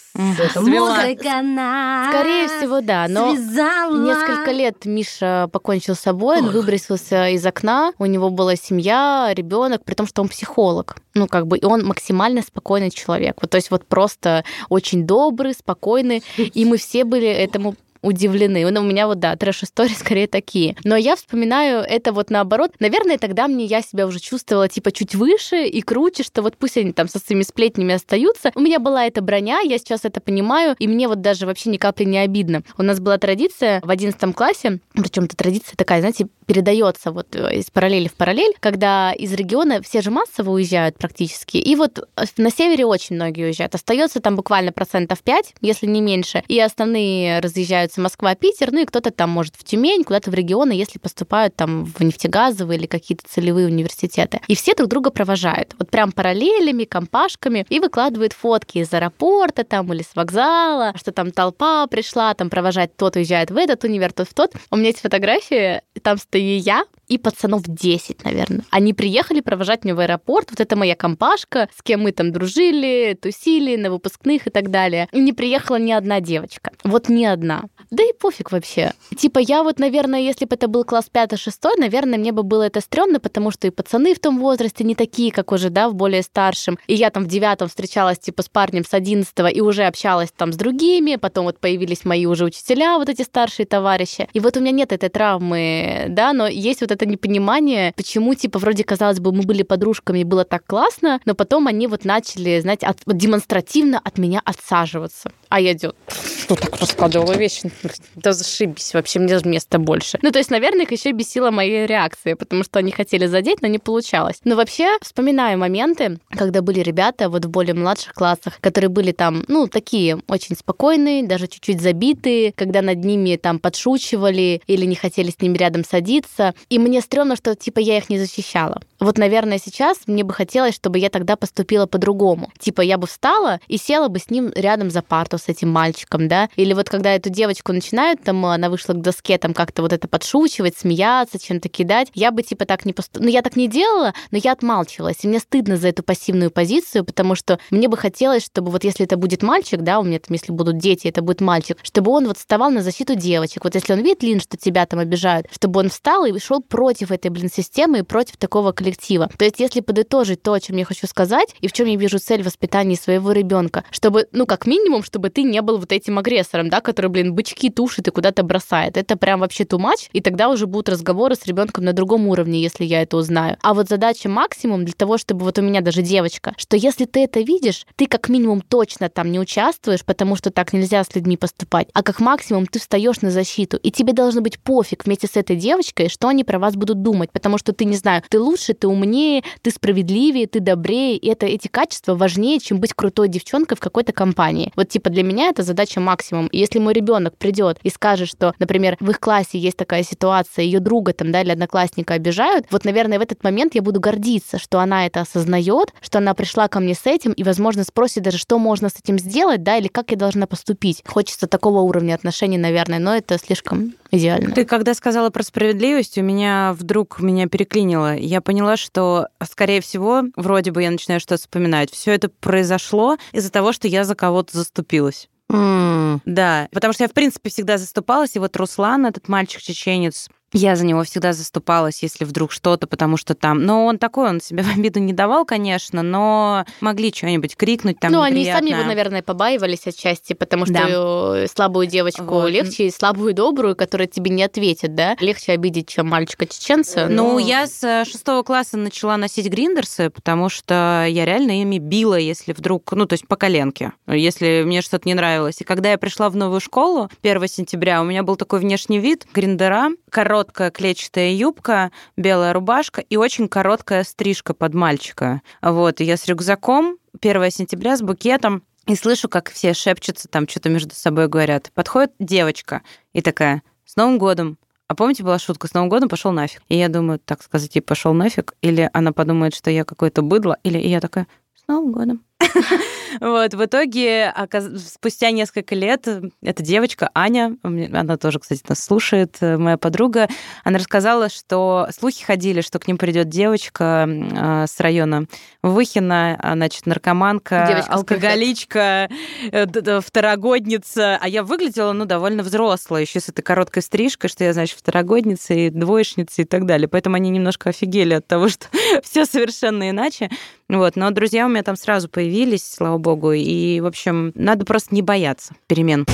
Свела. Музыка нас Скорее всего, да, но связала. Несколько лет Миша покончил с собой, он выбросился из окна, у него была семья, ребенок, при том, что он психолог. Ну, как бы, и он максимально спокойный человек. Вот, то есть вот просто очень добрый, спокойный. И мы все были этому удивлены. Ну, у меня вот, да, трэш-истории скорее такие. Но я вспоминаю это вот наоборот. Наверное, тогда мне я себя уже чувствовала типа чуть выше и круче, что вот пусть они там со своими сплетнями остаются. У меня была эта броня, я сейчас это понимаю, и мне вот даже вообще ни капли не обидно. У нас была традиция в 11 классе, причем эта традиция такая, знаете, передается вот э, из параллели в параллель, когда из региона все же массово уезжают практически. И вот э, на севере очень многие уезжают. Остается там буквально процентов 5, если не меньше. И основные разъезжаются Москва, Питер, ну и кто-то там может в Тюмень, куда-то в регионы, если поступают там в нефтегазовые или какие-то целевые университеты. И все друг друга провожают. Вот прям параллелями, компашками и выкладывают фотки из аэропорта там или с вокзала, что там толпа пришла, там провожать тот уезжает в этот универ, тот в тот. У меня есть фотографии, там стоит и я, и пацанов 10, наверное. Они приехали провожать меня в аэропорт. Вот это моя компашка, с кем мы там дружили, тусили на выпускных и так далее. И не приехала ни одна девочка. Вот ни одна. Да и пофиг вообще. Типа я вот, наверное, если бы это был класс 5-6, наверное, мне бы было это стрёмно, потому что и пацаны в том возрасте не такие, как уже, да, в более старшем. И я там в девятом встречалась, типа, с парнем с 11 и уже общалась там с другими, потом вот появились мои уже учителя, вот эти старшие товарищи. И вот у меня нет этой травмы, да, но есть вот это непонимание, почему, типа, вроде, казалось бы, мы были подружками, и было так классно, но потом они вот начали, знаете, от, вот демонстративно от меня отсаживаться. А я идет, что так рассказывала вещи? Да зашибись, вообще мне места больше. Ну, то есть, наверное, их еще бесила моя реакция, потому что они хотели задеть, но не получалось. Но вообще, вспоминаю моменты, когда были ребята вот в более младших классах, которые были там, ну, такие очень спокойные, даже чуть-чуть забитые, когда над ними там подшучивали или не хотели с ними рядом садиться. И мне стрёмно, что, типа, я их не защищала. Вот, наверное, сейчас мне бы хотелось, чтобы я тогда поступила по-другому. Типа, я бы встала и села бы с ним рядом за парту, с этим мальчиком, да, или вот когда эту девочку начинают, там, она вышла к доске, там, как-то вот это подшучивать, смеяться, чем-то кидать, я бы, типа, так не поступила. Ну, я так не делала, но я отмалчивалась, и мне стыдно за эту пассивную позицию, потому что мне бы хотелось, чтобы вот если это будет мальчик, да, у меня там, если будут дети, это будет мальчик, чтобы он вот вставал на защиту девочек. Вот если он видит, Лин, что тебя там обижают, чтобы он встал и шел против этой, блин, системы и против такого коллектива. То есть, если подытожить то, о чем я хочу сказать, и в чем я вижу цель воспитания своего ребенка, чтобы, ну, как минимум, чтобы ты не был вот этим агрессором, да, который, блин, бычки тушит и куда-то бросает. Это прям вообще too much, и тогда уже будут разговоры с ребенком на другом уровне, если я это узнаю. А вот задача максимум для того, чтобы вот у меня даже девочка, что если ты это видишь, ты как минимум точно там не участвуешь, потому что так нельзя с людьми поступать, а как максимум ты встаешь на защиту, и тебе должно быть пофиг вместе с этой девочкой, что они про вас будут думать, потому что ты не знаю, ты лучше, ты умнее, ты справедливее, ты добрее, и это эти качества важнее, чем быть крутой девчонкой в какой-то компании. Вот типа для меня это задача максимум. И если мой ребенок придет и скажет, что, например, в их классе есть такая ситуация, ее друга там, да, или одноклассника обижают, вот, наверное, в этот момент я буду гордиться, что она это осознает, что она пришла ко мне с этим и, возможно, спросит даже, что можно с этим сделать, да, или как я должна поступить. Хочется такого уровня отношений, наверное, но это слишком идеально. Ты когда сказала про справедливость, у меня вдруг меня переклинило. Я поняла, что, скорее всего, вроде бы я начинаю что-то вспоминать. Все это произошло из-за того, что я за кого-то заступилась. М. Да, потому что я, в принципе, всегда заступалась, и вот Руслан, этот мальчик-чеченец, я за него всегда заступалась, если вдруг что-то, потому что там... Но он такой, он себе в обиду не давал, конечно, но могли что-нибудь крикнуть там Ну, они сами его, наверное, побаивались отчасти, потому что Да. э, слабую девочку Вот. легче, и слабую добрую, которая тебе не ответит, да? Легче обидеть, чем мальчика-чеченца. Ну, но- я с э, шестого класса начала носить гриндерсы, потому что я реально ими била, если вдруг, ну, то есть по коленке, если мне что-то не нравилось. И когда я пришла в новую школу 1 сентября, у меня был такой внешний вид гриндера, короткая клетчатая юбка, белая рубашка и очень короткая стрижка под мальчика. Вот, и я с рюкзаком 1 сентября с букетом и слышу, как все шепчутся, там что-то между собой говорят. Подходит девочка и такая, с Новым годом! А помните, была шутка, с Новым годом пошел нафиг. И я думаю, так сказать, типа, пошел нафиг, или она подумает, что я какое-то быдло, или и я такая, с Новым годом. Вот, в итоге, спустя несколько лет, эта девочка, Аня, она тоже, кстати, нас слушает, э, моя подруга, она рассказала, что слухи ходили, что к ним придет девочка э, с района Выхина, а, значит, наркоманка, Девочка алкоголичка, э, второгодница, а я выглядела, ну, довольно взрослая, еще с этой короткой стрижкой, что я, значит, второгодница и двоечница и так далее. Поэтому они немножко офигели от того, что все совершенно иначе. Вот, но друзья у меня там сразу появились, слава богу, и, в общем, надо просто не бояться перемен.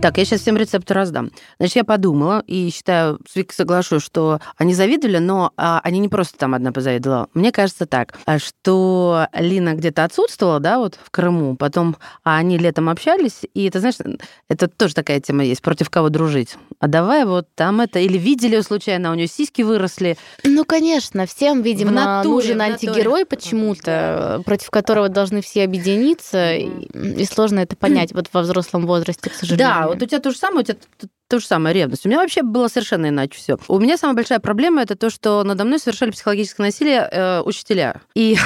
Так, я сейчас всем рецепты раздам. Значит, я подумала и считаю, с Викой соглашусь, что они завидовали, но а, они не просто там одна позавидовала. Мне кажется так, а, что Лина где-то отсутствовала, да, вот в Крыму, потом а они летом общались, и это, знаешь, это тоже такая тема есть, против кого дружить. А давай вот там это, или видели случайно, у нее сиськи выросли. Ну, конечно, всем, видимо, натуре, нужен антигерой почему-то, против которого должны все объединиться, и, и сложно это понять вот во взрослом возрасте, к сожалению. Да, вот у тебя то же самое, у тебя то же самое, ревность. У меня вообще было совершенно иначе все. У меня самая большая проблема это то, что надо мной совершали психологическое насилие э, учителя. И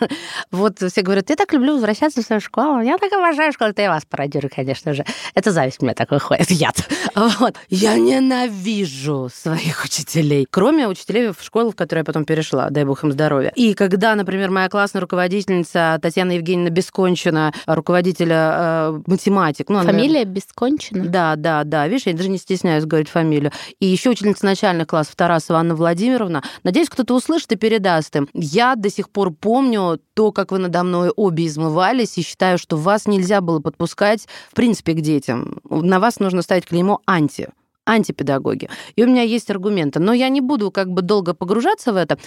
вот все говорят, я так люблю возвращаться в свою школу, я так обожаю школу, это я вас пародирую, конечно же. Это зависть у меня такой ходит, яд. Вот. Я ненавижу своих учителей. Кроме учителей в школу, в которую я потом перешла, дай бог им здоровья. И когда, например, моя классная руководительница Татьяна Евгеньевна Бескончина, руководителя э, математик. Ну, Фамилия она... Бескончина? Да, да, да. Видишь, я даже не стесняюсь говорить фамилию. И еще учительница начальных классов Тарасова Анна Владимировна. Надеюсь, кто-то услышит и передаст им. Я до сих пор помню то, как вы надо мной обе измывались, и считаю, что вас нельзя было подпускать, в принципе, к детям. На вас нужно ставить клеймо «анти» антипедагоги. И у меня есть аргументы. Но я не буду как бы долго погружаться в это.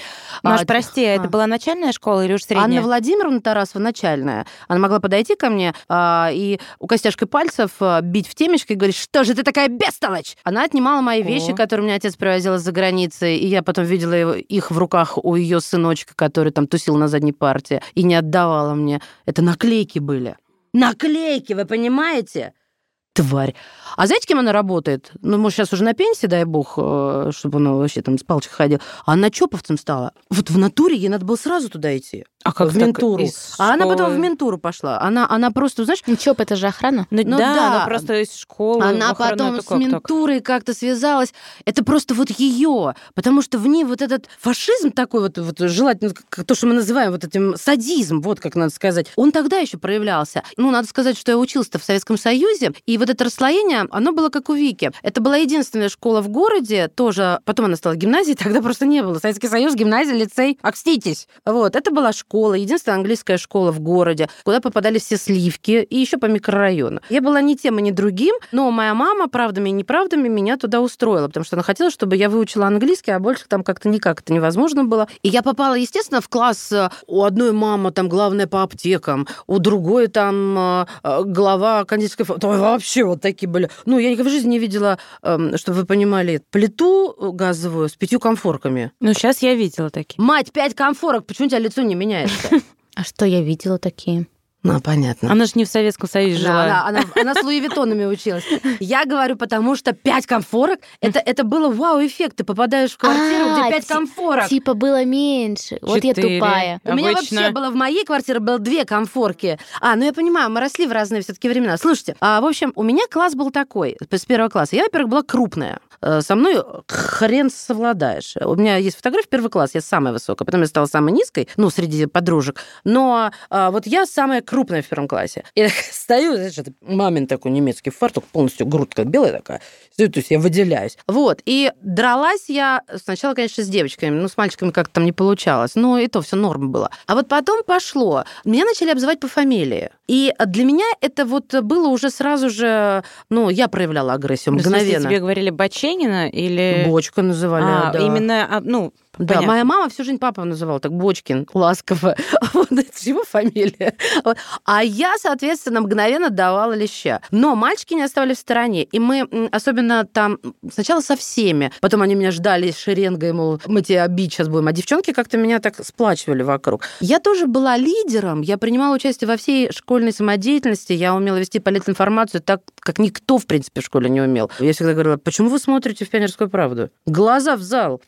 Маш, а, прости, а. это была начальная школа или уж средняя? Анна Владимировна Тарасова начальная. Она могла подойти ко мне а, и у костяшкой пальцев а, бить в темечко и говорить, что же ты такая бестолочь? Она отнимала мои О. вещи, которые мне отец привозил из-за границы, и я потом видела их в руках у ее сыночка, который там тусил на задней партии, и не отдавала мне. Это наклейки были. Наклейки, вы понимаете? Тварь. А знаете, кем она работает? Ну, может, сейчас уже на пенсии, дай бог, э, чтобы она вообще там с палочкой ходила. А она чоповцем стала. Вот в натуре ей надо было сразу туда идти. А как в ментуру. А она потом в ментуру пошла. Она, она просто, знаешь... Ну, ЧОП, это же охрана? Ну, ну да, да, она просто из школы. Она потом с ментурой как-то связалась. Это просто вот ее. Потому что в ней вот этот фашизм такой вот, вот желательно, то, что мы называем вот этим садизм, вот как надо сказать, он тогда еще проявлялся. Ну, надо сказать, что я учился-то в Советском Союзе, и вот это расслоение, оно было как у Вики. Это была единственная школа в городе, тоже, потом она стала гимназией, тогда просто не было. Советский Союз, гимназия, лицей, окститесь. Вот, это была школа школа, единственная английская школа в городе, куда попадали все сливки, и еще по микрорайону. Я была ни тем и ни другим, но моя мама правдами и неправдами меня туда устроила, потому что она хотела, чтобы я выучила английский, а больше там как-то никак это невозможно было. И я попала, естественно, в класс э, у одной мамы там главная по аптекам, у другой там э, э, глава кондитерской... Там вообще вот такие были. Ну, я никогда в жизни не видела, эм, чтобы вы понимали, плиту газовую с пятью комфорками. Ну, сейчас я видела такие. Мать, пять комфорок, почему у тебя лицо не меняется? Меняется. А что я видела такие? Ну, понятно. Она же не в Советском Союзе жила. Да, она, она, она с Луи Виттонами училась. Я говорю, потому что пять комфорок, это, это было вау-эффект. Ты попадаешь в квартиру, а, где пять комфорок. Типа было меньше. Вот я тупая. У меня вообще было в моей квартире было две комфорки. А, ну я понимаю, мы росли в разные все-таки времена. Слушайте, а, в общем, у меня класс был такой, с первого класса. Я, во-первых, была крупная. Э, со мной хрен совладаешь. У меня есть фотография первый класс, я самая высокая. Потом я стала самой низкой, ну, среди подружек. Но а, вот я самая крупная в первом классе. Так стою, знаешь, это мамин такой немецкий фартук, полностью грудка белая такая. Стою, то есть я выделяюсь. Вот. И дралась я сначала, конечно, с девочками, ну, с мальчиками как-то там не получалось. Но и то все норм было. А вот потом пошло. Меня начали обзывать по фамилии. И для меня это вот было уже сразу же, ну, я проявляла агрессию мгновенно. В смысле, тебе говорили Баченина или... Бочка называли, а, да. Именно, а, ну, да, Понятно. моя мама всю жизнь папа называла так Бочкин, ласково. Вот это его фамилия. Вот. А я, соответственно, мгновенно давала леща. Но мальчики не оставали в стороне. И мы, особенно там, сначала со всеми, потом они меня ждали шеренгой, мол, мы тебя бить сейчас будем. А девчонки как-то меня так сплачивали вокруг. Я тоже была лидером, я принимала участие во всей школьной самодеятельности, я умела вести политинформацию так, как никто, в принципе, в школе не умел. Я всегда говорила, почему вы смотрите в «Пионерскую правду»? Глаза в зал.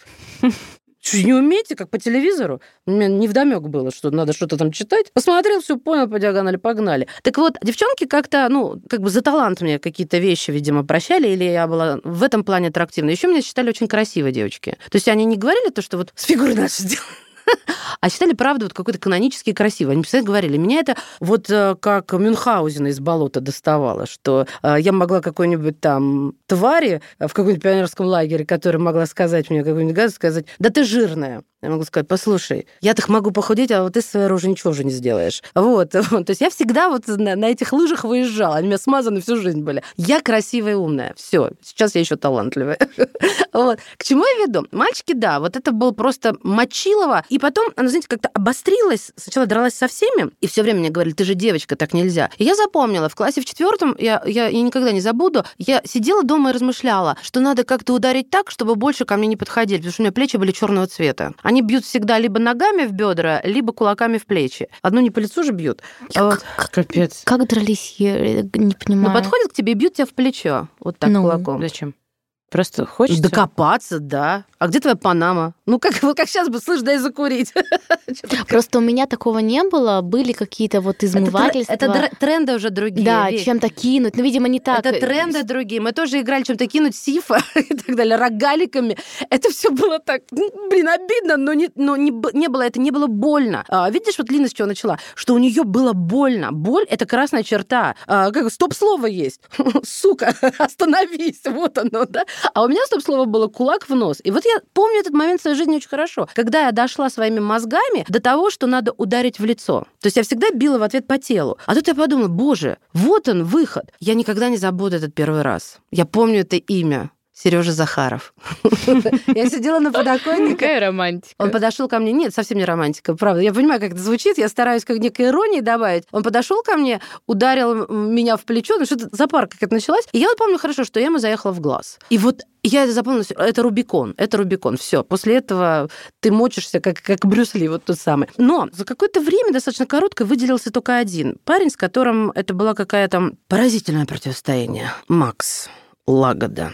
Что, не умеете, как по телевизору? Мне не вдомек было, что надо что-то там читать. Посмотрел, все понял, по диагонали, погнали. Так вот, девчонки как-то, ну, как бы за талант мне какие-то вещи, видимо, прощали, или я была в этом плане аттрактивна. Еще меня считали очень красивой девочки. То есть они не говорили то, что вот с фигурой надо сделать а считали, правда, вот какой-то канонический красивый. Они постоянно говорили, меня это вот э, как Мюнхгаузена из болота доставало, что э, я могла какой-нибудь там твари в каком-нибудь пионерском лагере, которая могла сказать мне какую-нибудь гадость, сказать, да ты жирная. Я могу сказать, послушай, я так могу похудеть, а вот ты своей рожей ничего уже не сделаешь. Вот. То есть я всегда вот на, на этих лыжах выезжала. Они у меня смазаны всю жизнь были. Я красивая и умная. Все. Сейчас я еще талантливая. Вот. К чему я веду? Мальчики, да, вот это был просто мочилово. И потом, она, знаете, как-то обострилась. Сначала дралась со всеми, и все время мне говорили, ты же девочка, так нельзя. И я запомнила, в классе в четвертом, я, я, я никогда не забуду, я сидела дома и размышляла, что надо как-то ударить так, чтобы больше ко мне не подходили, потому что у меня плечи были черного цвета. Они бьют всегда либо ногами в бедра, либо кулаками в плечи. Одну не по лицу же бьют. А вот. Капец. Как дрались, я не понимаю. Ну, подходят к тебе и бьют тебя в плечо. Вот так ну, кулаком. Зачем? Просто хочется? Докопаться, да. А где твоя Панама? Ну, как, вот как сейчас бы, слышь, дай закурить. Просто у меня такого не было. Были какие-то вот измывательства. Это, это тренды уже другие. Да, чем-то кинуть. Ну, видимо, не так. Это тренды другие. Мы тоже играли чем-то кинуть сифа и так далее, рогаликами. Это все было так, ну, блин, обидно, но, не, но не, не было, это не было больно. А, видишь, вот Лина с чего начала? Что у нее было больно. Боль — это красная черта. А, как стоп-слово есть. Сука, остановись. Вот оно, да? А у меня стоп-слово было кулак в нос. И вот я помню этот момент в своей жизни очень хорошо, когда я дошла своими мозгами до того, что надо ударить в лицо. То есть я всегда била в ответ по телу. А тут я подумала, боже, вот он выход. Я никогда не забуду этот первый раз. Я помню это имя. Сережа Захаров. Я сидела на подоконнике. Какая романтика. Он подошел ко мне. Нет, совсем не романтика, правда. Я понимаю, как это звучит. Я стараюсь как некой иронии добавить. Он подошел ко мне, ударил меня в плечо. Ну, что-то запарка как это началась. И я вот помню хорошо, что я ему заехала в глаз. И вот я это запомнила. Это Рубикон. Это Рубикон. Все. После этого ты мочишься, как, как Брюс Ли, вот тот самый. Но за какое-то время, достаточно короткое, выделился только один парень, с которым это было какое-то поразительное противостояние. Макс Лагода.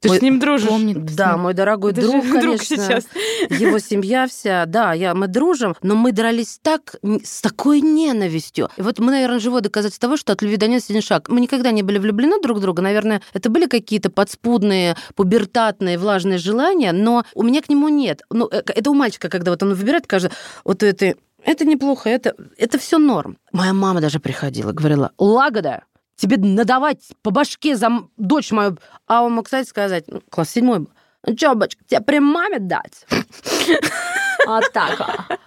Ты мой, с ним дружишь? Помнит, да, мой дорогой Ты друг, конечно. Друг сейчас. Его семья вся, да, я, мы дружим, но мы дрались так, с такой ненавистью. И вот мы, наверное, живое доказательство того, что от любви до ненависти один шаг. Мы никогда не были влюблены друг в друга. Наверное, это были какие-то подспудные, пубертатные, влажные желания, но у меня к нему нет. Ну, э, это у мальчика, когда вот он выбирает, кажется, вот это это неплохо, это, это все норм. Моя мама даже приходила, говорила, Лагода, тебе надавать по башке за дочь мою. А он мог, кстати, сказать, ну, класс седьмой был, ну что, бачка, тебе при маме дать? А так. А.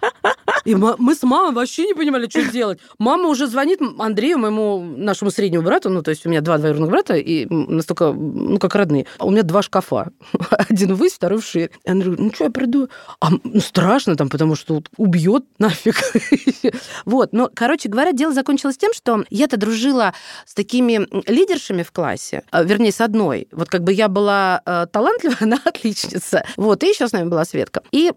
И мы с мамой вообще не понимали, что делать. Мама уже звонит Андрею, моему нашему среднему брату, ну, то есть у меня два двоюродных брата, и настолько, ну, как родные. А у меня два шкафа. Один ввысь, второй вширь. И Андрей говорит, ну, что я приду? А ну, страшно там, потому что убьет нафиг. вот, но, короче говоря, дело закончилось тем, что я-то дружила с такими лидершами в классе, а, вернее, с одной. Вот как бы я была э, талантливая, она отличница. Вот, и еще с нами была Светка. И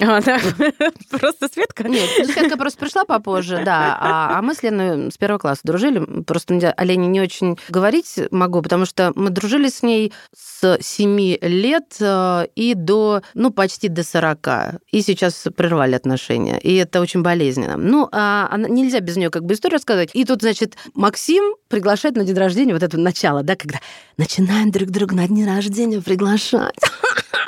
а, да? Просто Светка? Нет, Светка просто пришла попозже, да. А, а мы с Леной с первого класса дружили. Просто о Лене не очень говорить могу, потому что мы дружили с ней с 7 лет э, и до, ну, почти до 40. И сейчас прервали отношения. И это очень болезненно. Ну, а нельзя без нее как бы историю рассказать. И тут, значит, Максим приглашает на день рождения, вот это начало, да, когда начинаем друг друга на день рождения приглашать.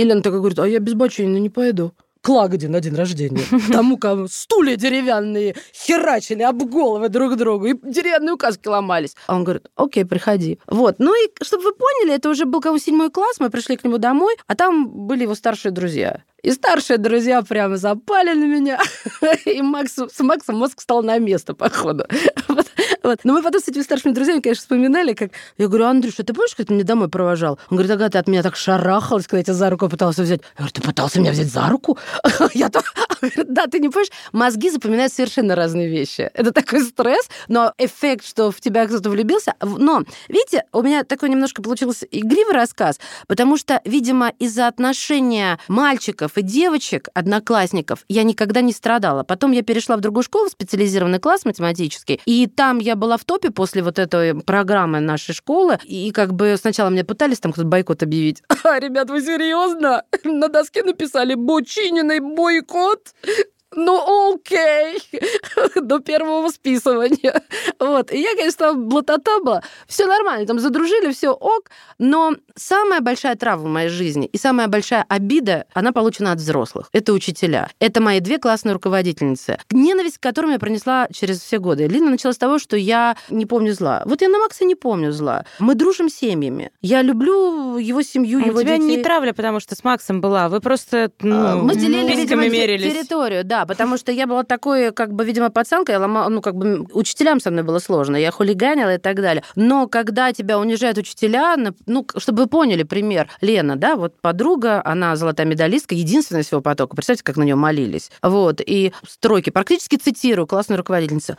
И Лена такая говорит, а я без бочины не пойду к Лагоде на день рождения. Тому, кому стулья деревянные херачили об головы друг другу, и деревянные указки ломались. А он говорит, окей, приходи. Вот. Ну и, чтобы вы поняли, это уже был кого седьмой класс, мы пришли к нему домой, а там были его старшие друзья. И старшие друзья прямо запали на меня. И Максу, с Максом мозг стал на место, походу. Вот. Но мы потом с этими старшими друзьями, конечно, вспоминали, как... Я говорю, Андрюша, ты помнишь, как ты меня домой провожал? Он говорит, ага, ты от меня так шарахалась, когда я тебя за руку пытался взять. Я говорю, ты пытался меня взять за руку? Я то... Да, ты не понимаешь, мозги запоминают совершенно разные вещи. Это такой стресс, но эффект, что в тебя кто-то влюбился. Но, видите, у меня такой немножко получился игривый рассказ, потому что, видимо, из-за отношения мальчиков и девочек, одноклассников, я никогда не страдала. Потом я перешла в другую школу, специализированный класс математический, и там я была в топе после вот этой программы нашей школы, и как бы сначала мне пытались там кто-то бойкот объявить. А, ребят, вы серьезно? На доске написали «Бучининой бойкот»? ну окей, до первого списывания. Вот. И я, конечно, блатота была. Все нормально, там задружили, все ок. Но самая большая травма в моей жизни и самая большая обида, она получена от взрослых. Это учителя. Это мои две классные руководительницы. Ненависть, которую я пронесла через все годы. Лина начала с того, что я не помню зла. Вот я на Макса не помню зла. Мы дружим семьями. Я люблю его семью, У его тебя детей. не травля, потому что с Максом была. Вы просто А, ну, Мы делили, видимо, мерились. территорию, да, потому что я была такой, как бы, видимо, пацанка, я ломала, ну, как бы, учителям со мной было сложно, я хулиганила и так далее. Но когда тебя унижают учителя, ну, чтобы вы поняли пример, Лена, да, вот подруга, она золотая медалистка, единственная всего потока, представьте, как на нее молились. Вот, и строки, практически цитирую классную руководительницу,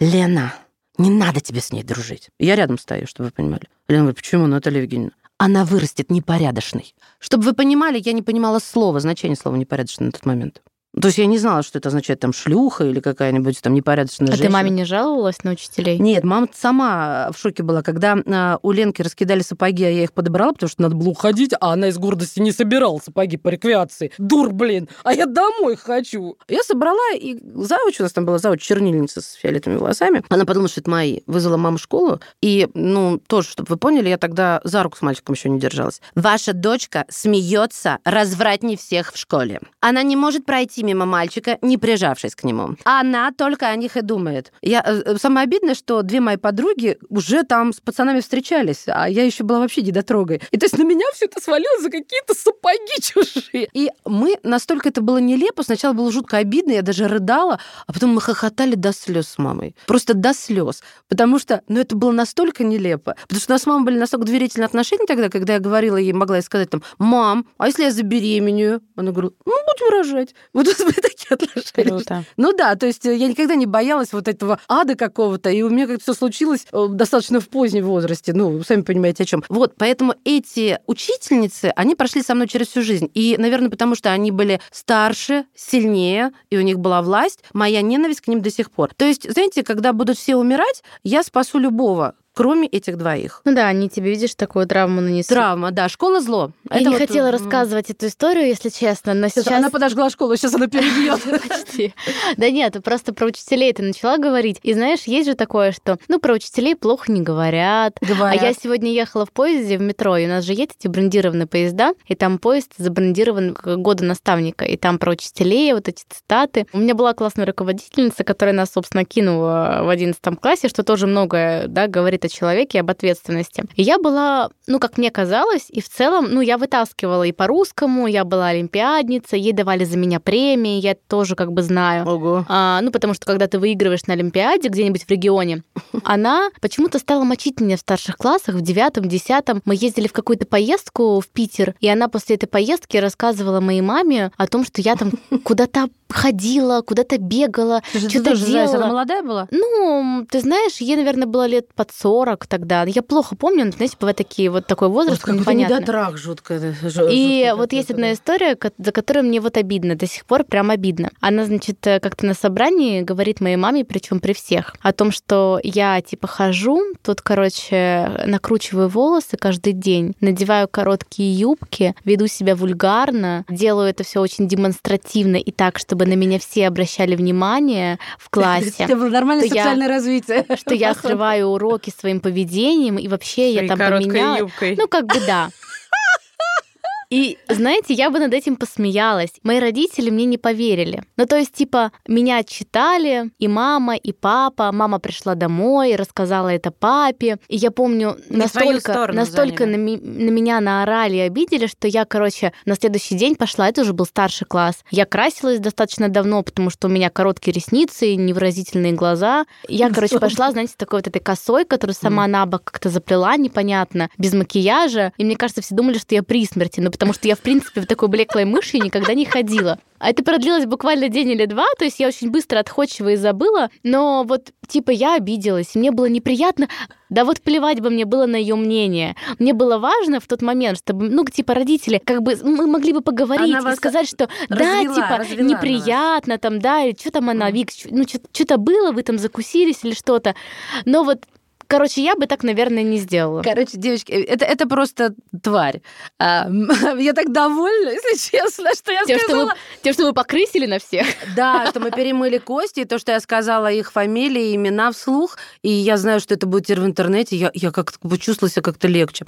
Лена, не надо тебе с ней дружить. Я рядом стою, чтобы вы понимали. Лена говорит, почему, Наталья Евгеньевна? Она вырастет непорядочной. Чтобы вы понимали, я не понимала слова, значение слова непорядочный на тот момент. То есть я не знала, что это означает там шлюха или какая-нибудь там непорядочная А женщина. ты маме не жаловалась на учителей? Нет, мама сама в шоке была, когда а, у Ленки раскидали сапоги, а я их подобрала, потому что надо было уходить, а она из гордости не собирала сапоги по реквиации. Дур, блин, а я домой хочу. Я собрала, и завуч, у нас там была завуч чернильница с фиолетовыми волосами, она подумала, что это мои. Вызвала маму в школу, и, ну, тоже, чтобы вы поняли, я тогда за руку с мальчиком еще не держалась. Ваша дочка смеется развратней всех в школе. Она не может пройти мимо мальчика, не прижавшись к нему. Она только о них и думает. Я, э, самое обидное, что две мои подруги уже там с пацанами встречались, а я еще была вообще недотрогой. И то есть на меня все это свалилось за какие-то сапоги чужие. И мы, настолько это было нелепо, сначала было жутко обидно, я даже рыдала, а потом мы хохотали до слез с мамой. Просто до слез. Потому что, ну, это было настолько нелепо. Потому что у нас с мамой были настолько доверительные отношения тогда, когда я говорила ей, могла ей сказать там, мам, а если я забеременею? Она говорила, ну, будем рожать. Вот нас были такие отношения. Круто. Ну да, то есть я никогда не боялась вот этого ада какого-то, и у меня как-то все случилось э, достаточно в позднем возрасте. Ну, вы сами понимаете, о чем. Вот, поэтому эти учительницы, они прошли со мной через всю жизнь. И, наверное, потому что они были старше, сильнее, и у них была власть, моя ненависть к ним до сих пор. То есть, знаете, когда будут все умирать, я спасу любого, кроме этих двоих. Ну да, они тебе, видишь, такую травму нанесли. Травма, да, школа зло. Я Это не вот, хотела рассказывать эту историю, если честно, но сейчас сейчас... Она подожгла школу, сейчас она перебьет. Почти. Да нет, просто про учителей ты начала говорить. И знаешь, есть же такое, что, ну, про учителей плохо не говорят. А Говорят. я сегодня ехала в поезде в метро, и у нас же есть эти брендированные поезда, и там поезд забрендирован к году наставника, и там про учителей вот эти цитаты. У меня была классная руководительница, которая нас, собственно, кинула в 11 классе, что тоже многое, да, говорит о человеке, об ответственности. И я была, ну, как мне казалось, и в целом, ну, я вытаскивала и по русскому, я была олимпиадница, ей давали за меня премии, я тоже как бы знаю. Ого. А, ну, потому что когда ты выигрываешь на Олимпиаде где-нибудь в регионе, она почему-то стала мочить меня в старших классах, в девятом, десятом. Мы ездили в какую-то поездку в Питер, и она после этой поездки рассказывала моей маме о том, что я там куда-то ходила, куда-то бегала, что-то знаешь, делала. она молодая была? Ну, ты знаешь, ей, наверное, было лет под 40 тогда. Я плохо помню, но, знаете, бывают такие вот такой возраст какой-то непонятный. недотрах жутко. жё- И жутко вот есть одна история, за которую мне вот обидно, до сих пор прям обидно. Она, значит, э, как-то на собрании говорит моей маме, причем при всех, о том, что я типа хожу, тут, короче, накручиваю волосы каждый день, надеваю короткие юбки, веду себя вульгарно, делаю это все очень демонстративно и так, чтобы на меня все обращали внимание в У классе тебя было нормальное что я- сексуальное развитие. что я срываю уроки своим поведением, и вообще я там поменяла. Ну, как бы да. И, знаете, я бы над этим посмеялась. Мои родители мне не поверили. Ну, то есть, типа, меня отчитали, и мама, и папа. Мама пришла домой, рассказала это папе. И я помню, Не настолько, настолько на, ми- на меня наорали и обидели, что я, короче, на следующий день пошла, это уже был старший класс. Я красилась достаточно давно, потому что у меня короткие ресницы, невыразительные глаза. Я, короче, пошла, знаете, такой вот этой косой, которую сама на бок как-то заплела непонятно, без макияжа. И мне кажется, все думали, что я при смерти, ну потому что я, в принципе, в такой блеклой мыши никогда не ходила. А это продлилось буквально день или два, то есть я очень быстро отходчиво и забыла, но вот типа я обиделась, мне было неприятно, да вот плевать бы мне было на ее мнение. Мне было важно в тот момент, чтобы, ну, типа, родители, как бы, мы могли бы поговорить Она и сказать, что да, развела, типа, развела она неприятно там, да, или что там она, Вик, ну, что-то было, вы там закусились или что-то. Но вот короче, я бы так, наверное, не сделала. Короче, девочки, это, это просто тварь. А, я так довольна, если честно, что я тем, сказала. Что вы, тем, что вы покрысили на всех. Да, что мы перемыли кости, и то, что я сказала их фамилии, имена вслух, и я знаю, что это будет в интернете, я, я как-то чувствовала себя как-то легче.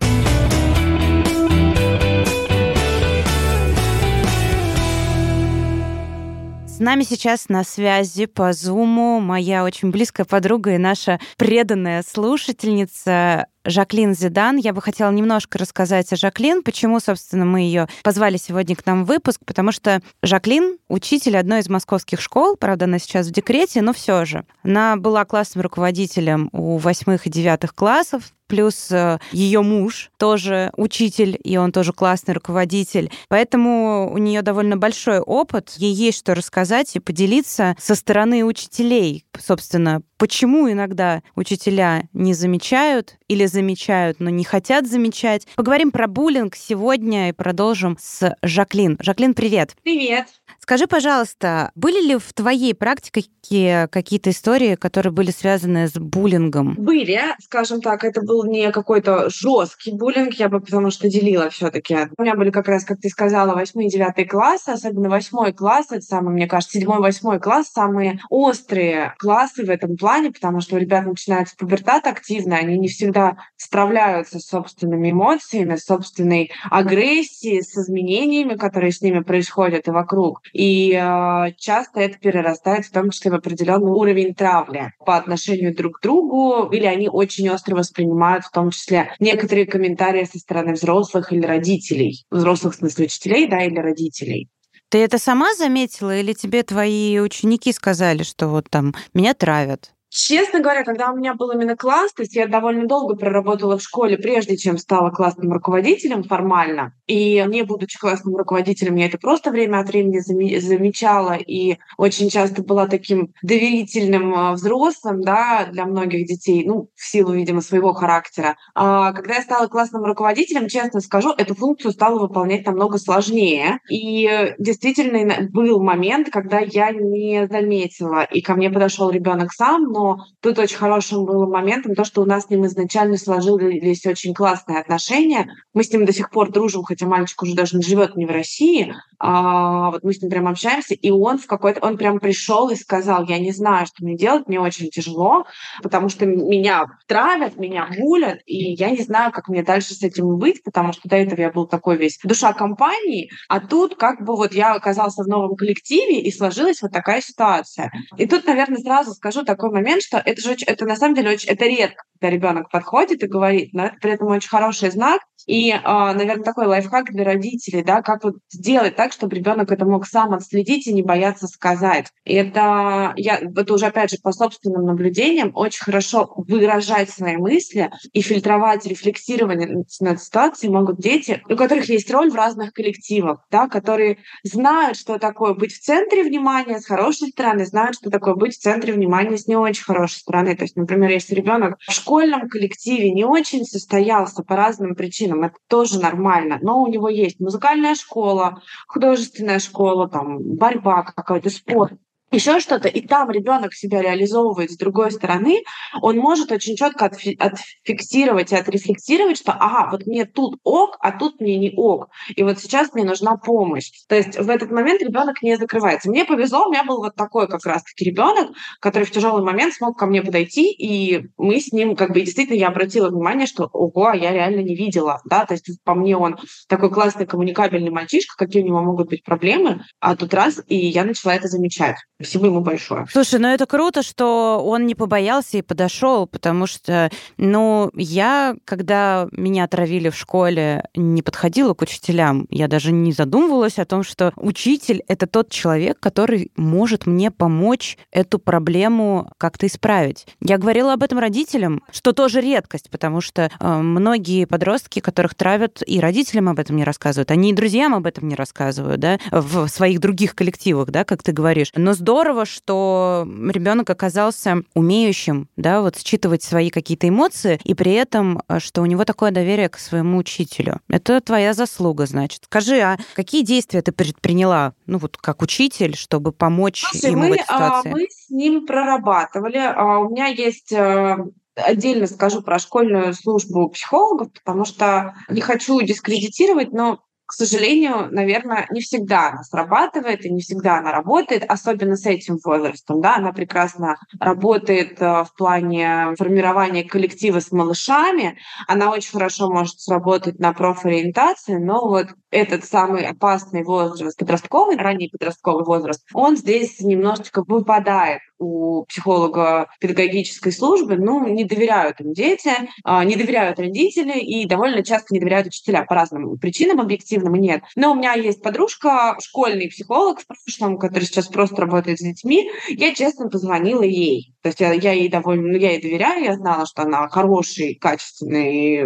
С нами сейчас на связи по Зуму моя очень близкая подруга и наша преданная слушательница Жаклин Зидан. Я бы хотела немножко рассказать о Жаклин, почему, собственно, мы ее позвали сегодня к нам в выпуск, потому что Жаклин — учитель одной из московских школ, правда, она сейчас в декрете, но все же. Она была классным руководителем у восьмых и девятых классов, плюс э, ее муж тоже учитель, и он тоже классный руководитель. Поэтому у нее довольно большой опыт. Ей есть что рассказать и поделиться со стороны учителей. Собственно, почему иногда учителя не замечают или замечают, но не хотят замечать. Поговорим про буллинг сегодня и продолжим с Жаклин. Жаклин, привет. Привет. Скажи, пожалуйста, были ли в твоей практике какие-то истории, которые были связаны с буллингом? Были, скажем так, это был не какой-то жесткий буллинг, я бы потому что делила все-таки. У меня были как раз, как ты сказала, восьмой и девятый классы, особенно восьмой класс, это самый, мне кажется, седьмой, восьмой класс, самые острые классы в этом плане, потому что у ребят начинается пубертат активно, они не всегда справляются с собственными эмоциями, с собственной агрессией, с изменениями, которые с ними происходят и вокруг. И э, часто это перерастает в том числе в определенный уровень травли по отношению друг к другу, или они очень остро воспринимают в том числе некоторые комментарии со стороны взрослых или родителей. Взрослых, в смысле учителей, да, или родителей. Ты это сама заметила или тебе твои ученики сказали, что вот там меня травят? Честно говоря, когда у меня был именно класс, то есть я довольно долго проработала в школе, прежде чем стала классным руководителем формально. И не будучи классным руководителем, я это просто время от времени замечала и очень часто была таким доверительным а, взрослым да, для многих детей, ну, в силу, видимо, своего характера. А когда я стала классным руководителем, честно скажу, эту функцию стала выполнять намного сложнее. И действительно был момент, когда я не заметила, и ко мне подошел ребенок сам, но тут очень хорошим было моментом то, что у нас с ним изначально сложились очень классные отношения. Мы с ним до сих пор дружим, хотя мальчик уже даже не живет не в России. А, вот мы с ним прям общаемся, и он в какой-то, он прям пришел и сказал, я не знаю, что мне делать, мне очень тяжело, потому что меня травят, меня булят, и я не знаю, как мне дальше с этим быть, потому что до этого я был такой весь душа компании, а тут как бы вот я оказался в новом коллективе, и сложилась вот такая ситуация. И тут, наверное, сразу скажу такой момент, момент, что это же это на самом деле очень это редко, когда ребенок подходит и говорит, но это при этом очень хороший знак. И, а, наверное, такой лайфхак для родителей, да, как вот сделать так, чтобы ребенок это мог сам отследить и не бояться сказать. И это, я, это уже опять же по собственным наблюдениям очень хорошо выражать свои мысли и фильтровать рефлексирование над ситуацией могут дети, у которых есть роль в разных коллективах, да, которые знают, что такое быть в центре внимания с хорошей стороны, знают, что такое быть в центре внимания с не очень хорошей стороны. То есть, например, если ребенок в школьном коллективе не очень состоялся по разным причинам, это тоже нормально, но у него есть музыкальная школа, художественная школа, там, борьба какой-то, спорт еще что-то, и там ребенок себя реализовывает с другой стороны, он может очень четко отфи- отфиксировать и отрефлексировать, что ага, вот мне тут ок, а тут мне не ок. И вот сейчас мне нужна помощь. То есть в этот момент ребенок не закрывается. Мне повезло, у меня был вот такой как раз-таки ребенок, который в тяжелый момент смог ко мне подойти, и мы с ним, как бы, действительно, я обратила внимание, что ого, а я реально не видела, да, то есть по мне он такой классный коммуникабельный мальчишка, какие у него могут быть проблемы, а тут раз, и я начала это замечать. Спасибо ему большое. Слушай, ну это круто, что он не побоялся и подошел, потому что, ну, я, когда меня отравили в школе, не подходила к учителям. Я даже не задумывалась о том, что учитель — это тот человек, который может мне помочь эту проблему как-то исправить. Я говорила об этом родителям, что тоже редкость, потому что э, многие подростки, которых травят, и родителям об этом не рассказывают, они и друзьям об этом не рассказывают, да, в своих других коллективах, да, как ты говоришь. Но с здорово, что ребенок оказался умеющим, да, вот считывать свои какие-то эмоции, и при этом, э, что у него такое доверие к своему учителю. Это твоя заслуга, значит. Скажи, а какие действия ты предприняла, ну вот как учитель, чтобы помочь Слушай, ему мы, в этой а, ситуации? мы с ним прорабатывали. А, у меня есть э, отдельно скажу про школьную службу психологов, потому что не хочу дискредитировать, но к сожалению, наверное, не всегда она срабатывает и не всегда она работает, особенно с этим возрастом. Да, она прекрасно работает э, в плане формирования коллектива с малышами, она очень хорошо может сработать на профориентации, но вот этот самый опасный возраст, подростковый, ранний подростковый возраст, он здесь немножечко выпадает у психолога педагогической службы, ну, не доверяют им дети, а, не доверяют родители и довольно часто не доверяют учителя по разным причинам объективным и нет. Но у меня есть подружка, школьный психолог в прошлом, который сейчас просто работает с детьми. Я честно позвонила ей. То есть я, я ей довольно, ну, я ей доверяю, я знала, что она хороший, качественный,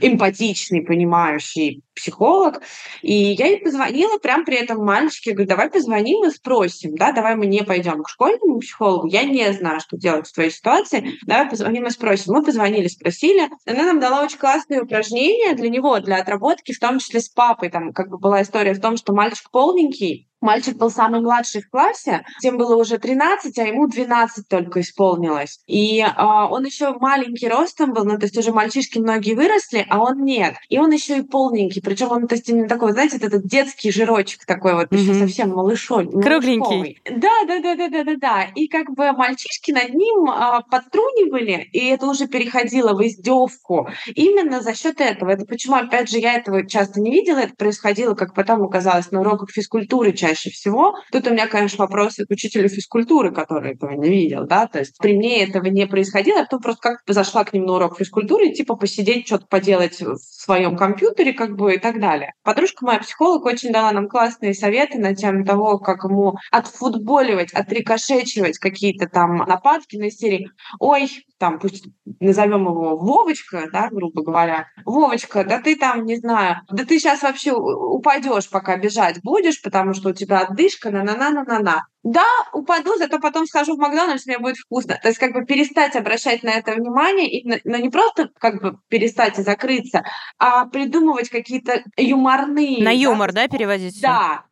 эмпатичный, понимающий психолог. И я ей позвонила прям при этом мальчике, говорю, давай позвоним и спросим, да, давай мы не пойдем к школьному психологу, я не знаю, что делать в твоей ситуации, давай позвоним и спросим. Мы позвонили, спросили, она нам дала очень классные упражнения для него, для отработки, в том числе с папой, там как бы была история в том, что мальчик полненький, Мальчик был самый младший в классе, тем было уже 13, а ему 12 только исполнилось. И э, он еще маленький ростом был, ну, то есть уже мальчишки многие выросли, а он нет. И он еще и полненький, причем он, то есть, не такой, знаете, этот детский жирочек такой вот, mm-hmm. еще совсем малышой. Кругленький. Да, да, да, да, да, да, да. И как бы мальчишки над ним э, подтрунивали, и это уже переходило в издевку. Именно за счет этого. Это почему, опять же, я этого часто не видела, это происходило, как потом оказалось, на уроках физкультуры чаще всего. Тут у меня, конечно, вопросы к учителю физкультуры, который этого не видел, да, то есть при мне этого не происходило, я потом просто как-то зашла к ним на урок физкультуры, типа посидеть, что-то поделать в своем компьютере, как бы, и так далее. Подружка моя, психолог, очень дала нам классные советы на тему того, как ему отфутболивать, отрикошечивать какие-то там нападки на серии «Ой, там, пусть назовем его Вовочка, да, грубо говоря, Вовочка, да ты там, не знаю, да ты сейчас вообще упадешь, пока бежать будешь, потому что тебя отдышка, на-на-на-на-на-на. Да, упаду, зато потом схожу в Макдональдс, мне будет вкусно. То есть как бы перестать обращать на это внимание, и, но не просто как бы перестать и закрыться, а придумывать какие-то юморные... На юмор, да, да переводить? Да,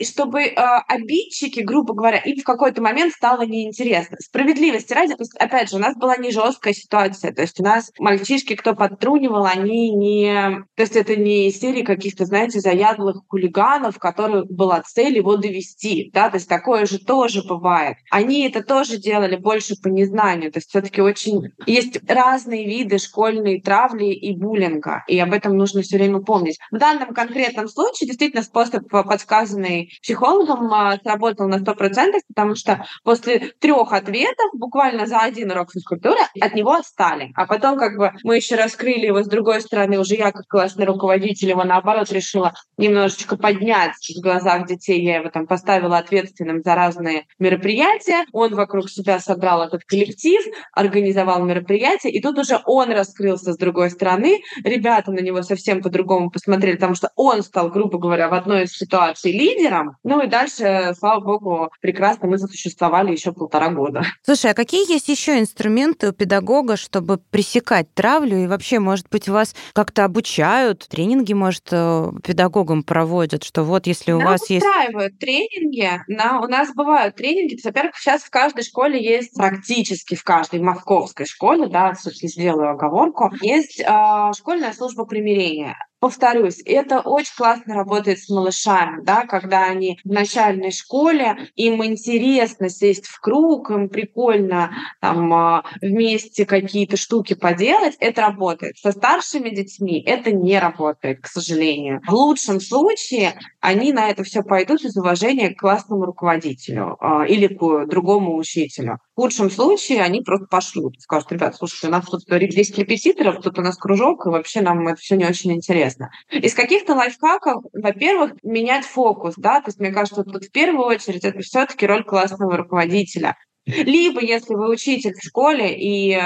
чтобы э, обидчики, грубо говоря, им в какой-то момент стало неинтересно. Справедливости ради, опять же, у нас была не жесткая ситуация, то есть у нас мальчишки, кто подтрунивал, они не... То есть это не серии каких-то, знаете, заядлых хулиганов, которых была цель его довести, да, то есть такое же тоже бывает. Они это тоже делали больше по незнанию, то есть все таки очень... Есть разные виды школьной травли и буллинга, и об этом нужно все время помнить. В данном конкретном случае действительно способ подсказанный опытный психологом, а, сработал на 100%, потому что после трех ответов, буквально за один урок физкультуры, от него отстали. А потом как бы мы еще раскрыли его с другой стороны, уже я как классный руководитель его наоборот решила немножечко поднять в глазах детей. Я его там поставила ответственным за разные мероприятия. Он вокруг себя собрал этот коллектив, организовал мероприятие, и тут уже он раскрылся с другой стороны. Ребята на него совсем по-другому посмотрели, потому что он стал, грубо говоря, в одной из ситуаций лидером. Ну и дальше, слава богу, прекрасно мы засуществовали еще полтора года. Слушай, а какие есть еще инструменты у педагога, чтобы пресекать травлю? И вообще, может быть, вас как-то обучают, тренинги, может, э, педагогам проводят, что вот если у Нам вас есть... устраивают тренинги. На, у нас бывают тренинги. Во-первых, сейчас в каждой школе есть, практически в каждой московской школе, да, все-таки сделаю оговорку, есть э, школьная служба примирения повторюсь, это очень классно работает с малышами, да, когда они в начальной школе, им интересно сесть в круг, им прикольно там а, вместе какие-то штуки поделать, это работает. Со старшими детьми это не работает, к сожалению. В лучшем случае они на это все пойдут из уважения к классному руководителю а, или к другому учителю. В худшем случае они просто пошлют, скажут, ребят, слушайте, у нас тут 10 репетиторов, тут у нас кружок, и вообще нам это все не очень интересно. Из каких-то лайфхаков, во-первых, менять фокус, да, то есть мне кажется, тут в первую очередь это все-таки роль классного руководителя. Либо, если вы учитель в школе, и, э,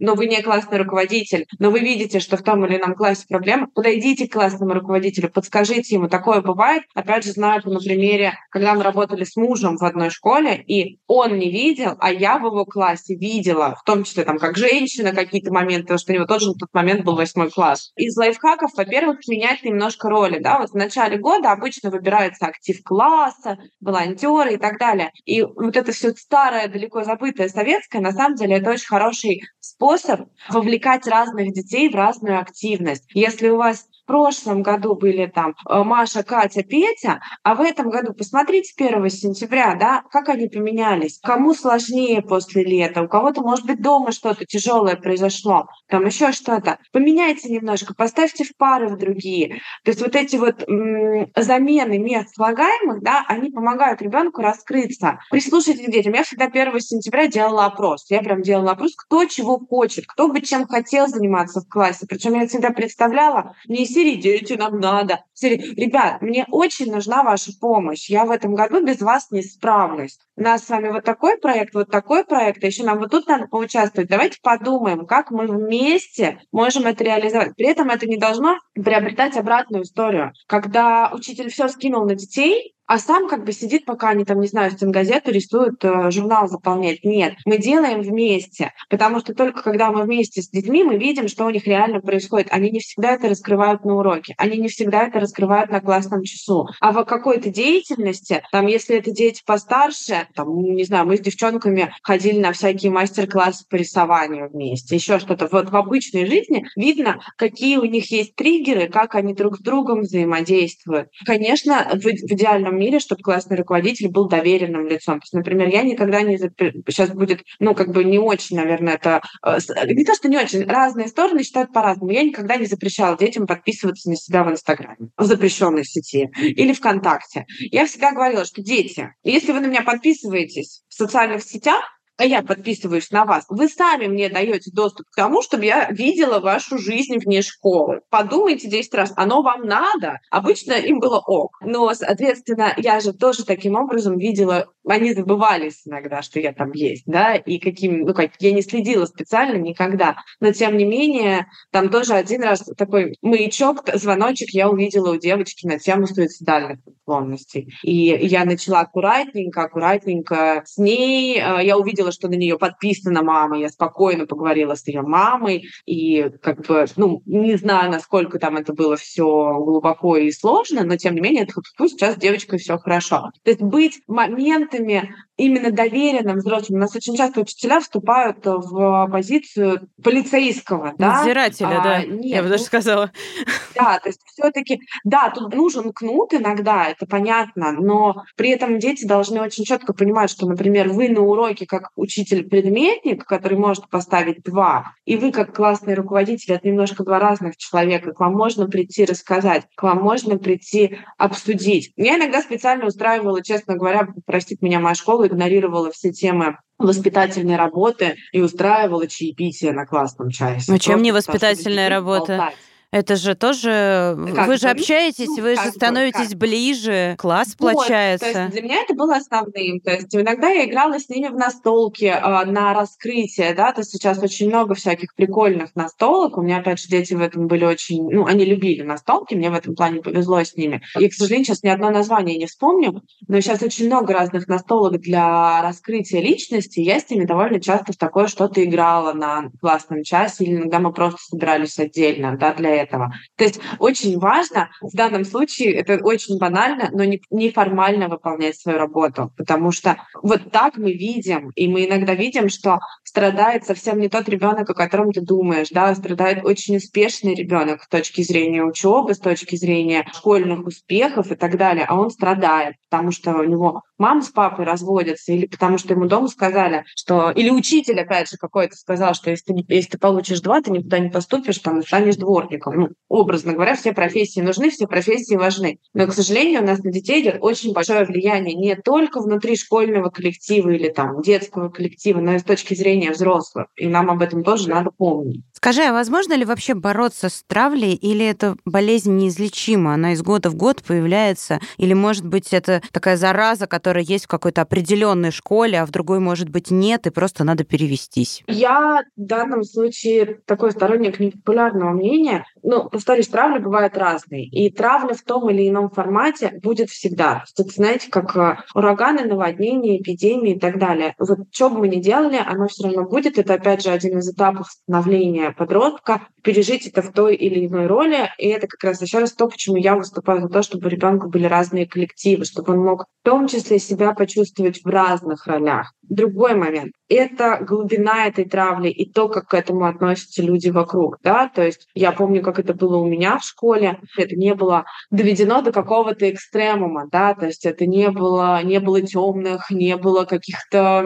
но вы не классный руководитель, но вы видите, что в том или ином классе проблема, подойдите к классному руководителю, подскажите ему. Такое бывает. Опять же, знаю на примере, когда мы работали с мужем в одной школе, и он не видел, а я в его классе видела, в том числе там как женщина какие-то моменты, потому что у него тоже на тот момент был восьмой класс. Из лайфхаков, во-первых, менять немножко роли. Да? Вот в начале года обычно выбирается актив класса, волонтеры и так далее. И вот это все старое старое, далеко забытое советское, на самом деле это очень хороший способ вовлекать разных детей в разную активность. Если у вас прошлом году были там э, Маша, Катя, Петя, а в этом году посмотрите 1 сентября, да, как они поменялись. Кому сложнее после лета, у кого-то, может быть, дома что-то тяжелое произошло, там еще что-то. Поменяйте немножко, поставьте в пары в другие. То есть вот эти вот м- замены мест слагаемых, да, они помогают ребенку раскрыться. Прислушайтесь к детям. Я всегда 1 сентября делала опрос. Я прям делала опрос, кто чего хочет, кто бы чем хотел заниматься в классе. Причем я всегда представляла, не «Дети, нам надо». «Ребят, мне очень нужна ваша помощь. Я в этом году без вас не справлюсь. У нас с вами вот такой проект, вот такой проект, а еще нам вот тут надо поучаствовать. Давайте подумаем, как мы вместе можем это реализовать. При этом это не должно приобретать обратную историю. Когда учитель все скинул на детей, а сам как бы сидит, пока они там, не знаю, стенгазету рисуют, э, журнал заполняет. Нет, мы делаем вместе, потому что только когда мы вместе с детьми, мы видим, что у них реально происходит. Они не всегда это раскрывают на уроке, они не всегда это раскрывают на классном часу. А в какой-то деятельности, там, если это дети постарше, там, не знаю, мы с девчонками ходили на всякие мастер-классы по рисованию вместе, еще что-то. Вот в обычной жизни видно, какие у них есть триггеры, как они друг с другом взаимодействуют. Конечно, в, в идеальном идеальном мире, чтобы классный руководитель был доверенным лицом. То есть, например, я никогда не... Сейчас будет, ну, как бы не очень, наверное, это... Э, не то, что не очень. Разные стороны считают по-разному. Я никогда не запрещала детям подписываться на себя в Инстаграме, в запрещенной сети или ВКонтакте. Я всегда говорила, что дети, если вы на меня подписываетесь в социальных сетях, а я подписываюсь на вас, вы сами мне даете доступ к тому, чтобы я видела вашу жизнь вне школы. Подумайте 10 раз, оно вам надо? Обычно им было ок. Но, соответственно, я же тоже таким образом видела, они забывались иногда, что я там есть, да, и каким, ну как, я не следила специально никогда. Но, тем не менее, там тоже один раз такой маячок, звоночек я увидела у девочки на тему суицидальных наклонностей. И я начала аккуратненько, аккуратненько с ней. Э, я увидела, что на нее подписана мама. Я спокойно поговорила с ее мамой. И как бы, ну, не знаю, насколько там это было все глубоко и сложно, но тем не менее, пусть сейчас девочка все хорошо. То есть быть моментами именно доверенным взрослым. У нас очень часто учителя вступают в позицию полицейского. Да? Надзирателя, а, да. Нет, я бы даже ну, сказала. Да, то есть все-таки, да, тут нужен кнут иногда, это понятно, но при этом дети должны очень четко понимать, что, например, вы на уроке как учитель-предметник, который может поставить два, и вы как классный руководитель, это немножко два разных человека, к вам можно прийти рассказать, к вам можно прийти обсудить. Я иногда специально устраивала, честно говоря, простит меня моя школа, игнорировала все темы воспитательной работы и устраивала чаепитие на классном часе. Ну, чем не воспитательная работа? Болтать. Это же тоже... Как вы же общаетесь, ну, вы же становитесь как? ближе, класс вот, сплочается. То есть для меня это было основным. То есть иногда я играла с ними в настолки э, на раскрытие, да, то есть сейчас очень много всяких прикольных настолок. У меня, опять же, дети в этом были очень... Ну, они любили настолки, мне в этом плане повезло с ними. И, к сожалению, сейчас ни одно название не вспомню, но сейчас очень много разных настолок для раскрытия личности. Я с ними довольно часто в такое что-то играла на классном часе, или иногда мы просто собирались отдельно, да, для этого. То есть очень важно в данном случае, это очень банально, но не, неформально выполнять свою работу, потому что вот так мы видим, и мы иногда видим, что страдает совсем не тот ребенок, о котором ты думаешь, да, страдает очень успешный ребенок с точки зрения учебы, с точки зрения школьных успехов и так далее, а он страдает, потому что у него мама с папой разводятся, или потому что ему дома сказали, что... Или учитель, опять же, какой-то сказал, что если ты, если ты получишь два, ты никуда не поступишь, там, станешь дворником. Ну, образно говоря, все профессии нужны, все профессии важны. Но, к сожалению, у нас на детей идет очень большое влияние не только внутри школьного коллектива или там детского коллектива, но и с точки зрения взрослых. И нам об этом тоже надо помнить. Скажи, а возможно ли вообще бороться с травлей, или эта болезнь неизлечима? Она из года в год появляется? Или, может быть, это такая зараза, которая есть в какой-то определенной школе, а в другой, может быть, нет, и просто надо перевестись? Я в данном случае такой сторонник непопулярного мнения. Ну, повторюсь, травля бывает разной. И травля в том или ином формате будет всегда. Это, знаете, как э, ураганы, наводнения, эпидемии и так далее. Вот что бы мы ни делали, оно все равно будет. Это, опять же, один из этапов становления подростка, пережить это в той или иной роли. И это как раз еще раз то, почему я выступаю за то, чтобы у ребенка были разные коллективы, чтобы он мог том числе себя почувствовать в разных ролях. Другой момент — это глубина этой травли и то, как к этому относятся люди вокруг. Да? То есть я помню, как это было у меня в школе. Это не было доведено до какого-то экстремума. Да? То есть это не было, не было темных, не было каких-то,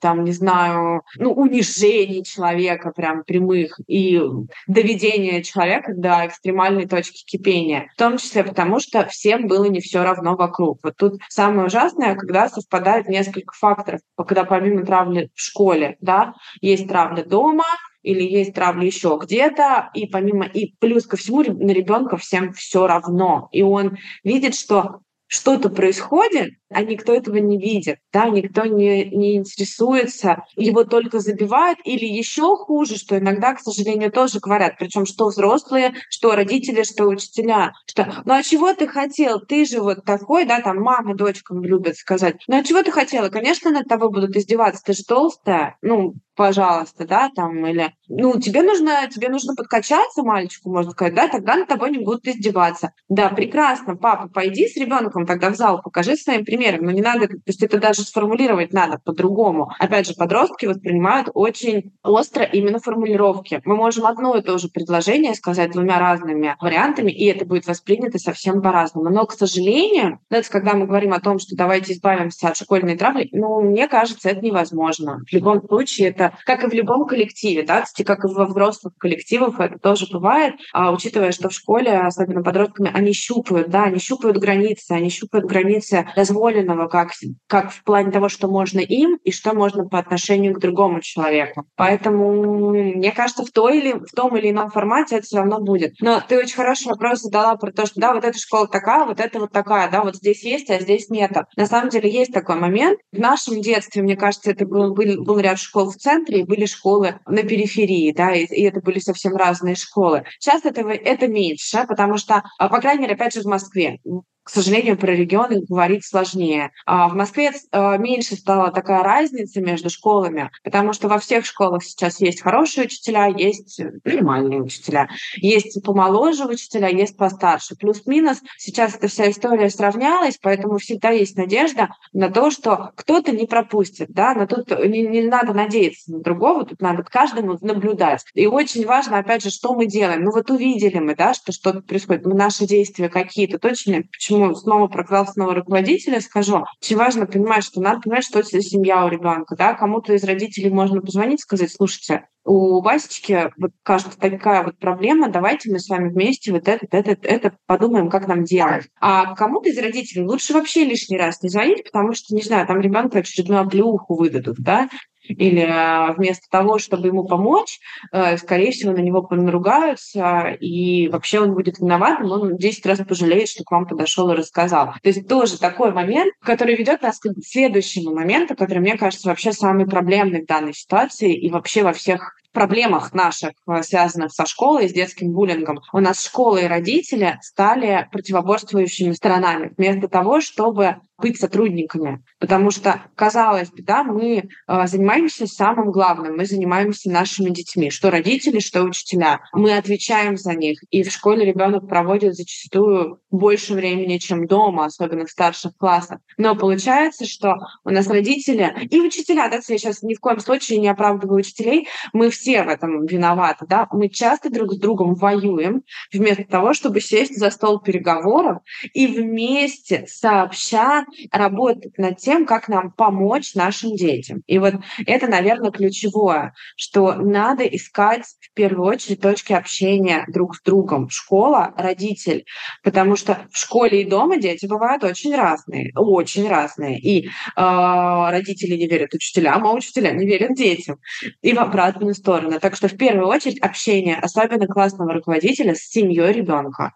там, не знаю, ну, унижений человека прям прямых и доведения человека до экстремальной точки кипения. В том числе потому, что всем было не все равно вокруг. Вот тут самое ужасное, когда совпадает несколько факторов, когда помимо травли в школе, да, есть травля дома, или есть травля еще где-то, и помимо и плюс ко всему на ребенка всем все равно, и он видит, что что-то происходит, а никто этого не видит, да, никто не, не интересуется, его только забивают, или еще хуже, что иногда, к сожалению, тоже говорят, причем что взрослые, что родители, что учителя, что ну а чего ты хотел, ты же вот такой, да, там мама дочкам любят сказать, ну а чего ты хотела, конечно, над тобой будут издеваться, ты же толстая, ну, пожалуйста, да, там, или, ну, тебе нужно, тебе нужно подкачаться мальчику, можно сказать, да, тогда над тобой не будут издеваться. Да, прекрасно, папа, пойди с ребенком тогда в зал, покажи своим примером, но не надо, то есть это даже сформулировать надо по-другому. Опять же, подростки воспринимают очень остро именно формулировки. Мы можем одно и то же предложение сказать двумя разными вариантами, и это будет воспринято совсем по-разному. Но, к сожалению, знаете, когда мы говорим о том, что давайте избавимся от школьной травли, ну, мне кажется, это невозможно. В любом случае, это как и в любом коллективе, да, кстати, как и во взрослых коллективах, это тоже бывает, а, учитывая, что в школе, особенно подростками, они щупают, да, они щупают границы, они щупают границы дозволенного как, как в плане того, что можно им и что можно по отношению к другому человеку. Поэтому, мне кажется, в, той или, в том или ином формате это все равно будет. Но ты очень хороший вопрос задала про то, что да, вот эта школа такая, вот эта вот такая, да, вот здесь есть, а здесь нет. На самом деле есть такой момент. В нашем детстве, мне кажется, это был, был, был ряд школ в центре и были школы на периферии, да, и, и это были совсем разные школы. Сейчас этого, это меньше, потому что, а, по крайней мере, опять же, в Москве к сожалению, про регионы говорить сложнее. А в Москве а, меньше стала такая разница между школами, потому что во всех школах сейчас есть хорошие учителя, есть нормальные учителя, есть помоложе учителя, есть постарше. Плюс-минус сейчас эта вся история сравнялась, поэтому всегда есть надежда на то, что кто-то не пропустит. Да? Но тут не, не надо надеяться на другого, тут надо каждому наблюдать. И очень важно, опять же, что мы делаем. Ну вот увидели мы, да, что что-то происходит, мы наши действия какие-то точно, почему снова про классного руководителя скажу. Очень важно понимать, что надо понимать, что это семья у ребенка. Да? Кому-то из родителей можно позвонить и сказать, слушайте, у Васечки вот кажется такая вот проблема, давайте мы с вами вместе вот это, это, это подумаем, как нам делать. А кому-то из родителей лучше вообще лишний раз не звонить, потому что, не знаю, там ребенку очередную облюху выдадут, да, или а, вместо того, чтобы ему помочь, э, скорее всего, на него наругаются, и вообще он будет виноватым, он 10 раз пожалеет, что к вам подошел и рассказал. То есть тоже такой момент, который ведет нас к следующему моменту, который, мне кажется, вообще самый проблемный в данной ситуации и вообще во всех проблемах наших, э, связанных со школой, с детским буллингом, у нас школа и родители стали противоборствующими сторонами. Вместо того, чтобы быть сотрудниками. Потому что, казалось бы, да, мы э, занимаемся самым главным, мы занимаемся нашими детьми, что родители, что учителя. Мы отвечаем за них. И в школе ребенок проводит зачастую больше времени, чем дома, особенно в старших классах. Но получается, что у нас родители и учителя, да, я сейчас ни в коем случае не оправдываю учителей, мы все в этом виноваты, да, мы часто друг с другом воюем, вместо того, чтобы сесть за стол переговоров и вместе сообща работать над тем, как нам помочь нашим детям. И вот это, наверное, ключевое, что надо искать в первую очередь точки общения друг с другом. Школа, родитель. Потому что в школе и дома дети бывают очень разные. Очень разные. И э, родители не верят учителям, а учителя не верят детям. И в обратную сторону. Так что в первую очередь общение, особенно классного руководителя, с семьей ребенка.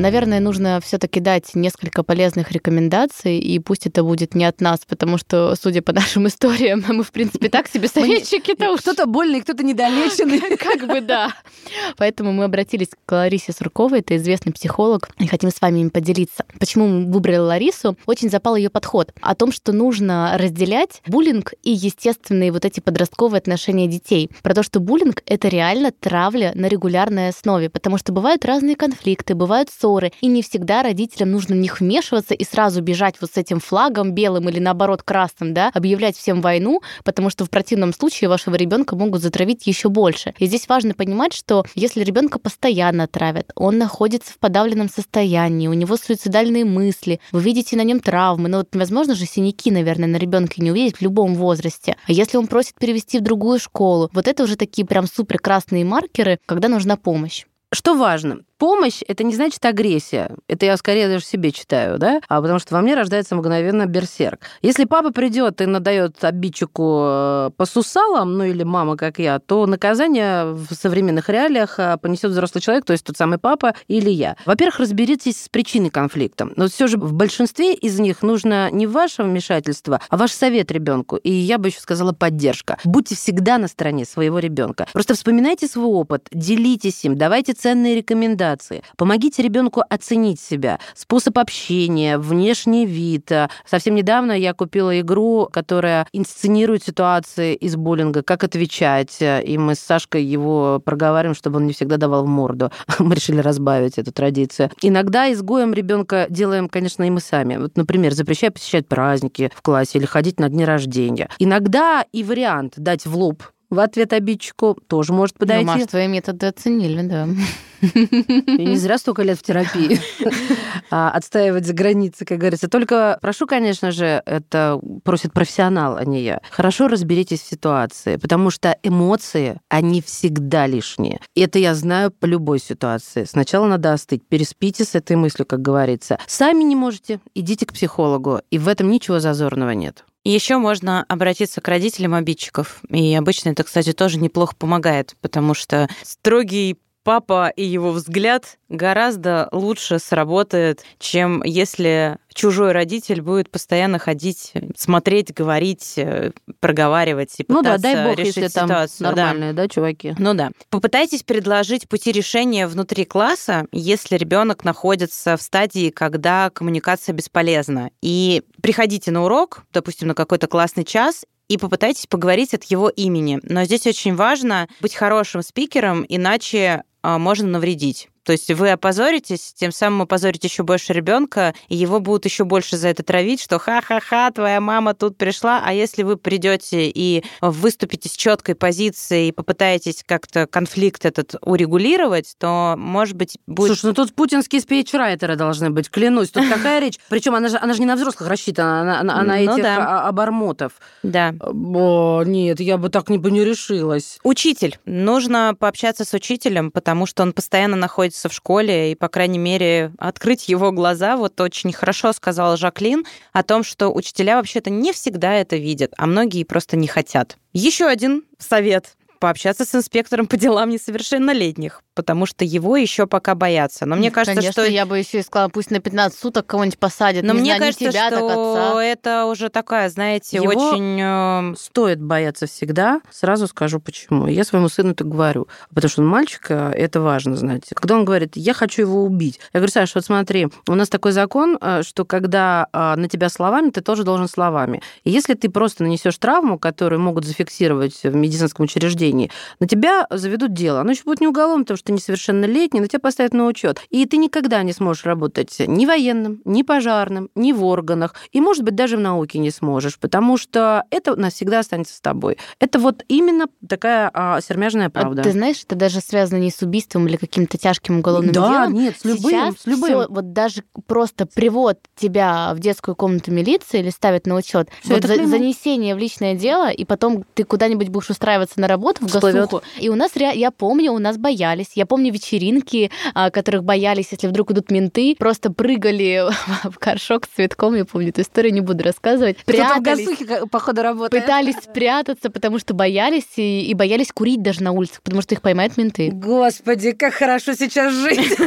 Наверное, нужно все-таки дать несколько полезных рекомендаций, и пусть это будет не от нас, потому что, судя по нашим историям, мы, в принципе, так себе советчики-то уж. Кто-то больный, кто-то недолеченный. Как бы да. Поэтому мы обратились к Ларисе Сурковой, это известный психолог, и хотим с вами им поделиться. Почему мы выбрали Ларису? Очень запал ее подход о том, что нужно разделять буллинг и естественные вот эти подростковые отношения детей. Про то, что буллинг — это реально травля на регулярной основе, потому что бывают разные конфликты, бывают ссоры, и не всегда родителям нужно в них вмешиваться и сразу бежать вот с этим флагом белым или наоборот красным, да, объявлять всем войну, потому что в противном случае вашего ребенка могут затравить еще больше. И здесь важно понимать, что если ребенка постоянно травят, он находится в подавленном состоянии, у него суицидальные мысли, вы видите на нем травмы, ну вот невозможно же синяки, наверное, на ребенке не увидеть в любом возрасте. А если он просит перевести в другую школу, вот это уже такие прям супер красные маркеры, когда нужна помощь. Что важно? Помощь — это не значит агрессия. Это я скорее даже себе читаю, да? А потому что во мне рождается мгновенно берсерк. Если папа придет и надает обидчику э, по сусалам, ну или мама, как я, то наказание в современных реалиях э, понесет взрослый человек, то есть тот самый папа или я. Во-первых, разберитесь с причиной конфликта. Но все же в большинстве из них нужно не ваше вмешательство, а ваш совет ребенку. И я бы еще сказала поддержка. Будьте всегда на стороне своего ребенка. Просто вспоминайте свой опыт, делитесь им, давайте ценные рекомендации рекомендации. Помогите ребенку оценить себя, способ общения, внешний вид. Совсем недавно я купила игру, которая инсценирует ситуации из буллинга, как отвечать. И мы с Сашкой его проговариваем, чтобы он не всегда давал в морду. Мы решили разбавить эту традицию. Иногда изгоем ребенка делаем, конечно, и мы сами. Вот, например, запрещая посещать праздники в классе или ходить на дни рождения. Иногда и вариант дать в лоб в ответ обидчику тоже может подойти. Ну, Маш, твои методы оценили, да. Я не зря столько лет в терапии. А, отстаивать за границы, как говорится. Только прошу, конечно же, это просит профессионал, а не я. Хорошо разберитесь в ситуации, потому что эмоции, они всегда лишние. И это я знаю по любой ситуации. Сначала надо остыть, переспите с этой мыслью, как говорится. Сами не можете, идите к психологу, и в этом ничего зазорного нет. Еще можно обратиться к родителям обидчиков. И обычно это, кстати, тоже неплохо помогает, потому что строгий папа и его взгляд гораздо лучше сработает, чем если чужой родитель будет постоянно ходить, смотреть, говорить, э, проговаривать и пытаться ну да, дай бог, решить если ситуацию. Там нормальные, да. да, чуваки? Ну да. Попытайтесь предложить пути решения внутри класса, если ребенок находится в стадии, когда коммуникация бесполезна. И приходите на урок, допустим, на какой-то классный час, и попытайтесь поговорить от его имени. Но здесь очень важно быть хорошим спикером, иначе можно навредить. То есть вы опозоритесь, тем самым опозорите еще больше ребенка, и его будут еще больше за это травить, что ха-ха-ха, твоя мама тут пришла. А если вы придете и выступите с четкой позицией и попытаетесь как-то конфликт этот урегулировать, то, может быть, будет... Слушай, ну тут путинские спичрайтеры должны быть, клянусь. Тут такая речь. Причем она же, она же не на взрослых рассчитана, она, она, она ну, этих да. обормотов. Да. О, нет, я бы так не, бы не решилась. Учитель. Нужно пообщаться с учителем, потому что он постоянно находится находится в школе, и, по крайней мере, открыть его глаза. Вот очень хорошо сказала Жаклин о том, что учителя вообще-то не всегда это видят, а многие просто не хотят. Еще один совет пообщаться с инспектором по делам несовершеннолетних, потому что его еще пока боятся. Но мне кажется, Конечно, что... я бы еще и сказала, пусть на 15 суток кого-нибудь посадят. Но не мне знаю, кажется, тебя, что это уже такая, знаете, его очень... Эм, стоит бояться всегда. Сразу скажу, почему. Я своему сыну так говорю. Потому что он мальчик, э, это важно знать. Когда он говорит, я хочу его убить. Я говорю, Саша, вот смотри, у нас такой закон, э, что когда э, на тебя словами, ты тоже должен словами. И если ты просто нанесешь травму, которую могут зафиксировать в медицинском учреждении, на тебя заведут дело. Оно еще будет не уголовным, потому что ты несовершеннолетний, но тебя поставят на учет. И ты никогда не сможешь работать ни военным, ни пожарным, ни в органах, и, может быть, даже в науке не сможешь, потому что это навсегда останется с тобой. Это вот именно такая а, сермяжная правда. А ты знаешь, это даже связано не с убийством или каким-то тяжким уголовным да, делом. Да, нет, с любым, Сейчас с любым. Всё, вот даже просто привод тебя в детскую комнату милиции или ставят на учет, вот за, занесение в личное дело, и потом ты куда-нибудь будешь устраиваться на работу в госуху, и у нас, я помню, у нас боялись. Я помню вечеринки, а, которых боялись, если вдруг идут менты, просто прыгали в горшок с цветком. Я помню эту историю, не буду рассказывать. Прятались. в гасухе, походу, работает. Пытались спрятаться, потому что боялись, и, и боялись курить даже на улицах, потому что их поймают менты. Господи, как хорошо сейчас жить.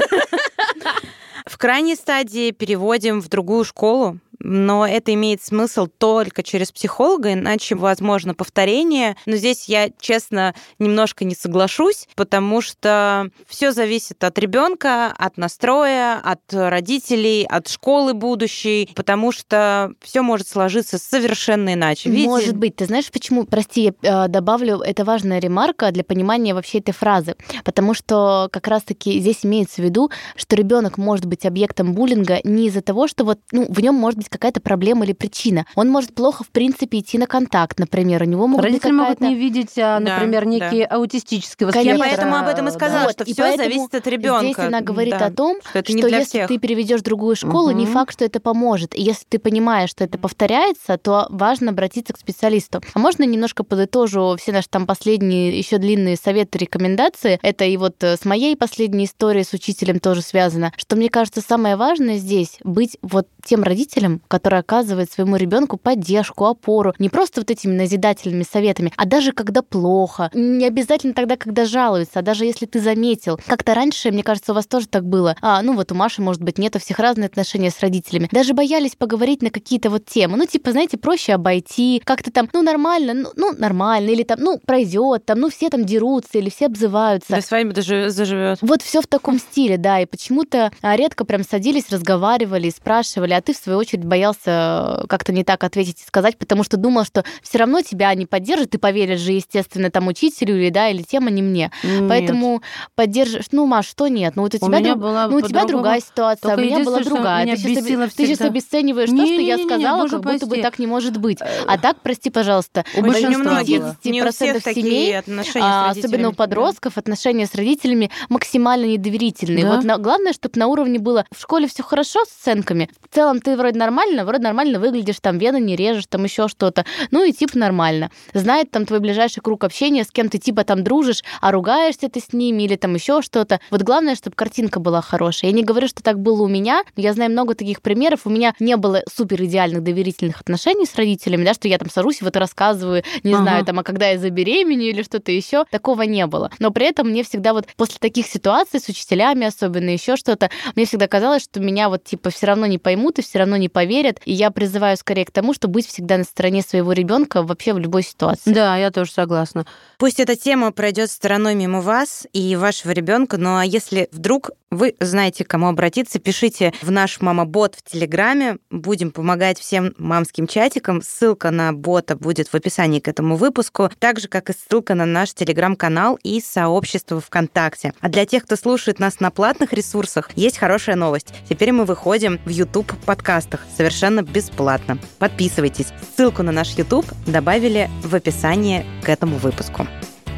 В крайней стадии переводим в другую школу, но это имеет смысл только через психолога, иначе возможно повторение. Но здесь я, честно, немножко не соглашусь, потому что все зависит от ребенка, от настроя, от родителей, от школы будущей, потому что все может сложиться совершенно иначе. Видите? Может быть. Ты знаешь, почему? Прости, я э, добавлю, это важная ремарка для понимания вообще этой фразы, потому что как раз-таки здесь имеется в виду, что ребенок может быть объектом буллинга не из-за того, что вот ну, в нем может быть есть какая-то проблема или причина. Он может плохо, в принципе, идти на контакт, например. У него могут Родители могут не видеть, а, например, да, некие да. аутистические спектра. Поэтому об этом и сказала, да. что вот, все зависит от ребенка. Здесь она говорит да. о том, что, что если всех. ты переведешь в другую школу, угу. не факт, что это поможет. И если ты понимаешь, что это повторяется, то важно обратиться к специалисту. А можно немножко подытожу все наши там последние еще длинные советы, рекомендации. Это и вот э, с моей последней историей с учителем тоже связано, что мне кажется самое важное здесь быть вот тем родителем, который оказывает своему ребенку поддержку, опору, не просто вот этими назидательными советами, а даже когда плохо, не обязательно тогда, когда жалуются, а даже если ты заметил. Как-то раньше, мне кажется, у вас тоже так было. А, ну вот у Маши, может быть, нет, у всех разные отношения с родителями. Даже боялись поговорить на какие-то вот темы. Ну, типа, знаете, проще обойти, как-то там, ну, нормально, ну, ну нормально, или там, ну, пройдет, там, ну, все там дерутся, или все обзываются. Да с вами даже заживет. Вот все в таком стиле, да, и почему-то а, редко прям садились, разговаривали, спрашивали, а ты, в свою очередь, боялся как-то не так ответить и сказать, потому что думал, что все равно тебя не поддержат, ты поверишь же, естественно, там учителю или да, или тема не мне. Нет. Поэтому поддержишь. Ну, Маш, что нет? Ну, вот у тебя, у друг... была ну, у тебя другая ситуация, а у меня была другая. Меня ты, сейчас, ты сейчас обесцениваешь не, то, что не, я не, сказала, не, как будто бы так не может быть. А так, прости, пожалуйста, у большинства 50% семей, а, особенно у подростков, да. отношения с родителями максимально недоверительные. Да? Вот на, главное, чтобы на уровне было в школе все хорошо с оценками. В целом ты вроде нормально, вроде нормально выглядишь, там вены не режешь, там еще что-то. Ну и типа нормально. Знает там твой ближайший круг общения, с кем ты типа там дружишь, а ругаешься ты с ними или там еще что-то. Вот главное, чтобы картинка была хорошая. Я не говорю, что так было у меня, но я знаю много таких примеров. У меня не было супер идеальных доверительных отношений с родителями, да, что я там сажусь и вот рассказываю, не ага. знаю, там, а когда я забеременею или что-то еще, такого не было. Но при этом мне всегда вот после таких ситуаций с учителями, особенно еще что-то, мне всегда казалось, что меня вот типа все равно не поймут и все равно не поверят, и я призываю скорее к тому, чтобы быть всегда на стороне своего ребенка вообще в любой ситуации. Да, я тоже согласна. Пусть эта тема пройдет стороной мимо вас и вашего ребенка, ну а если вдруг вы знаете, к кому обратиться, пишите в наш мама-бот в Телеграме. Будем помогать всем мамским чатикам. Ссылка на бота будет в описании к этому выпуску, так же, как и ссылка на наш Телеграм-канал и сообщество ВКонтакте. А для тех, кто слушает нас на платных ресурсах, есть хорошая новость. Теперь мы выходим в YouTube подкастах совершенно бесплатно. Подписывайтесь. Ссылку на наш YouTube добавили в описании к этому выпуску.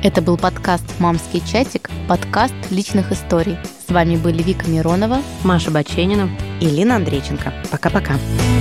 Это был подкаст «Мамский чатик», подкаст личных историй. С вами были Вика Миронова, Маша Баченина и Лина Андрейченко. Пока-пока. Пока.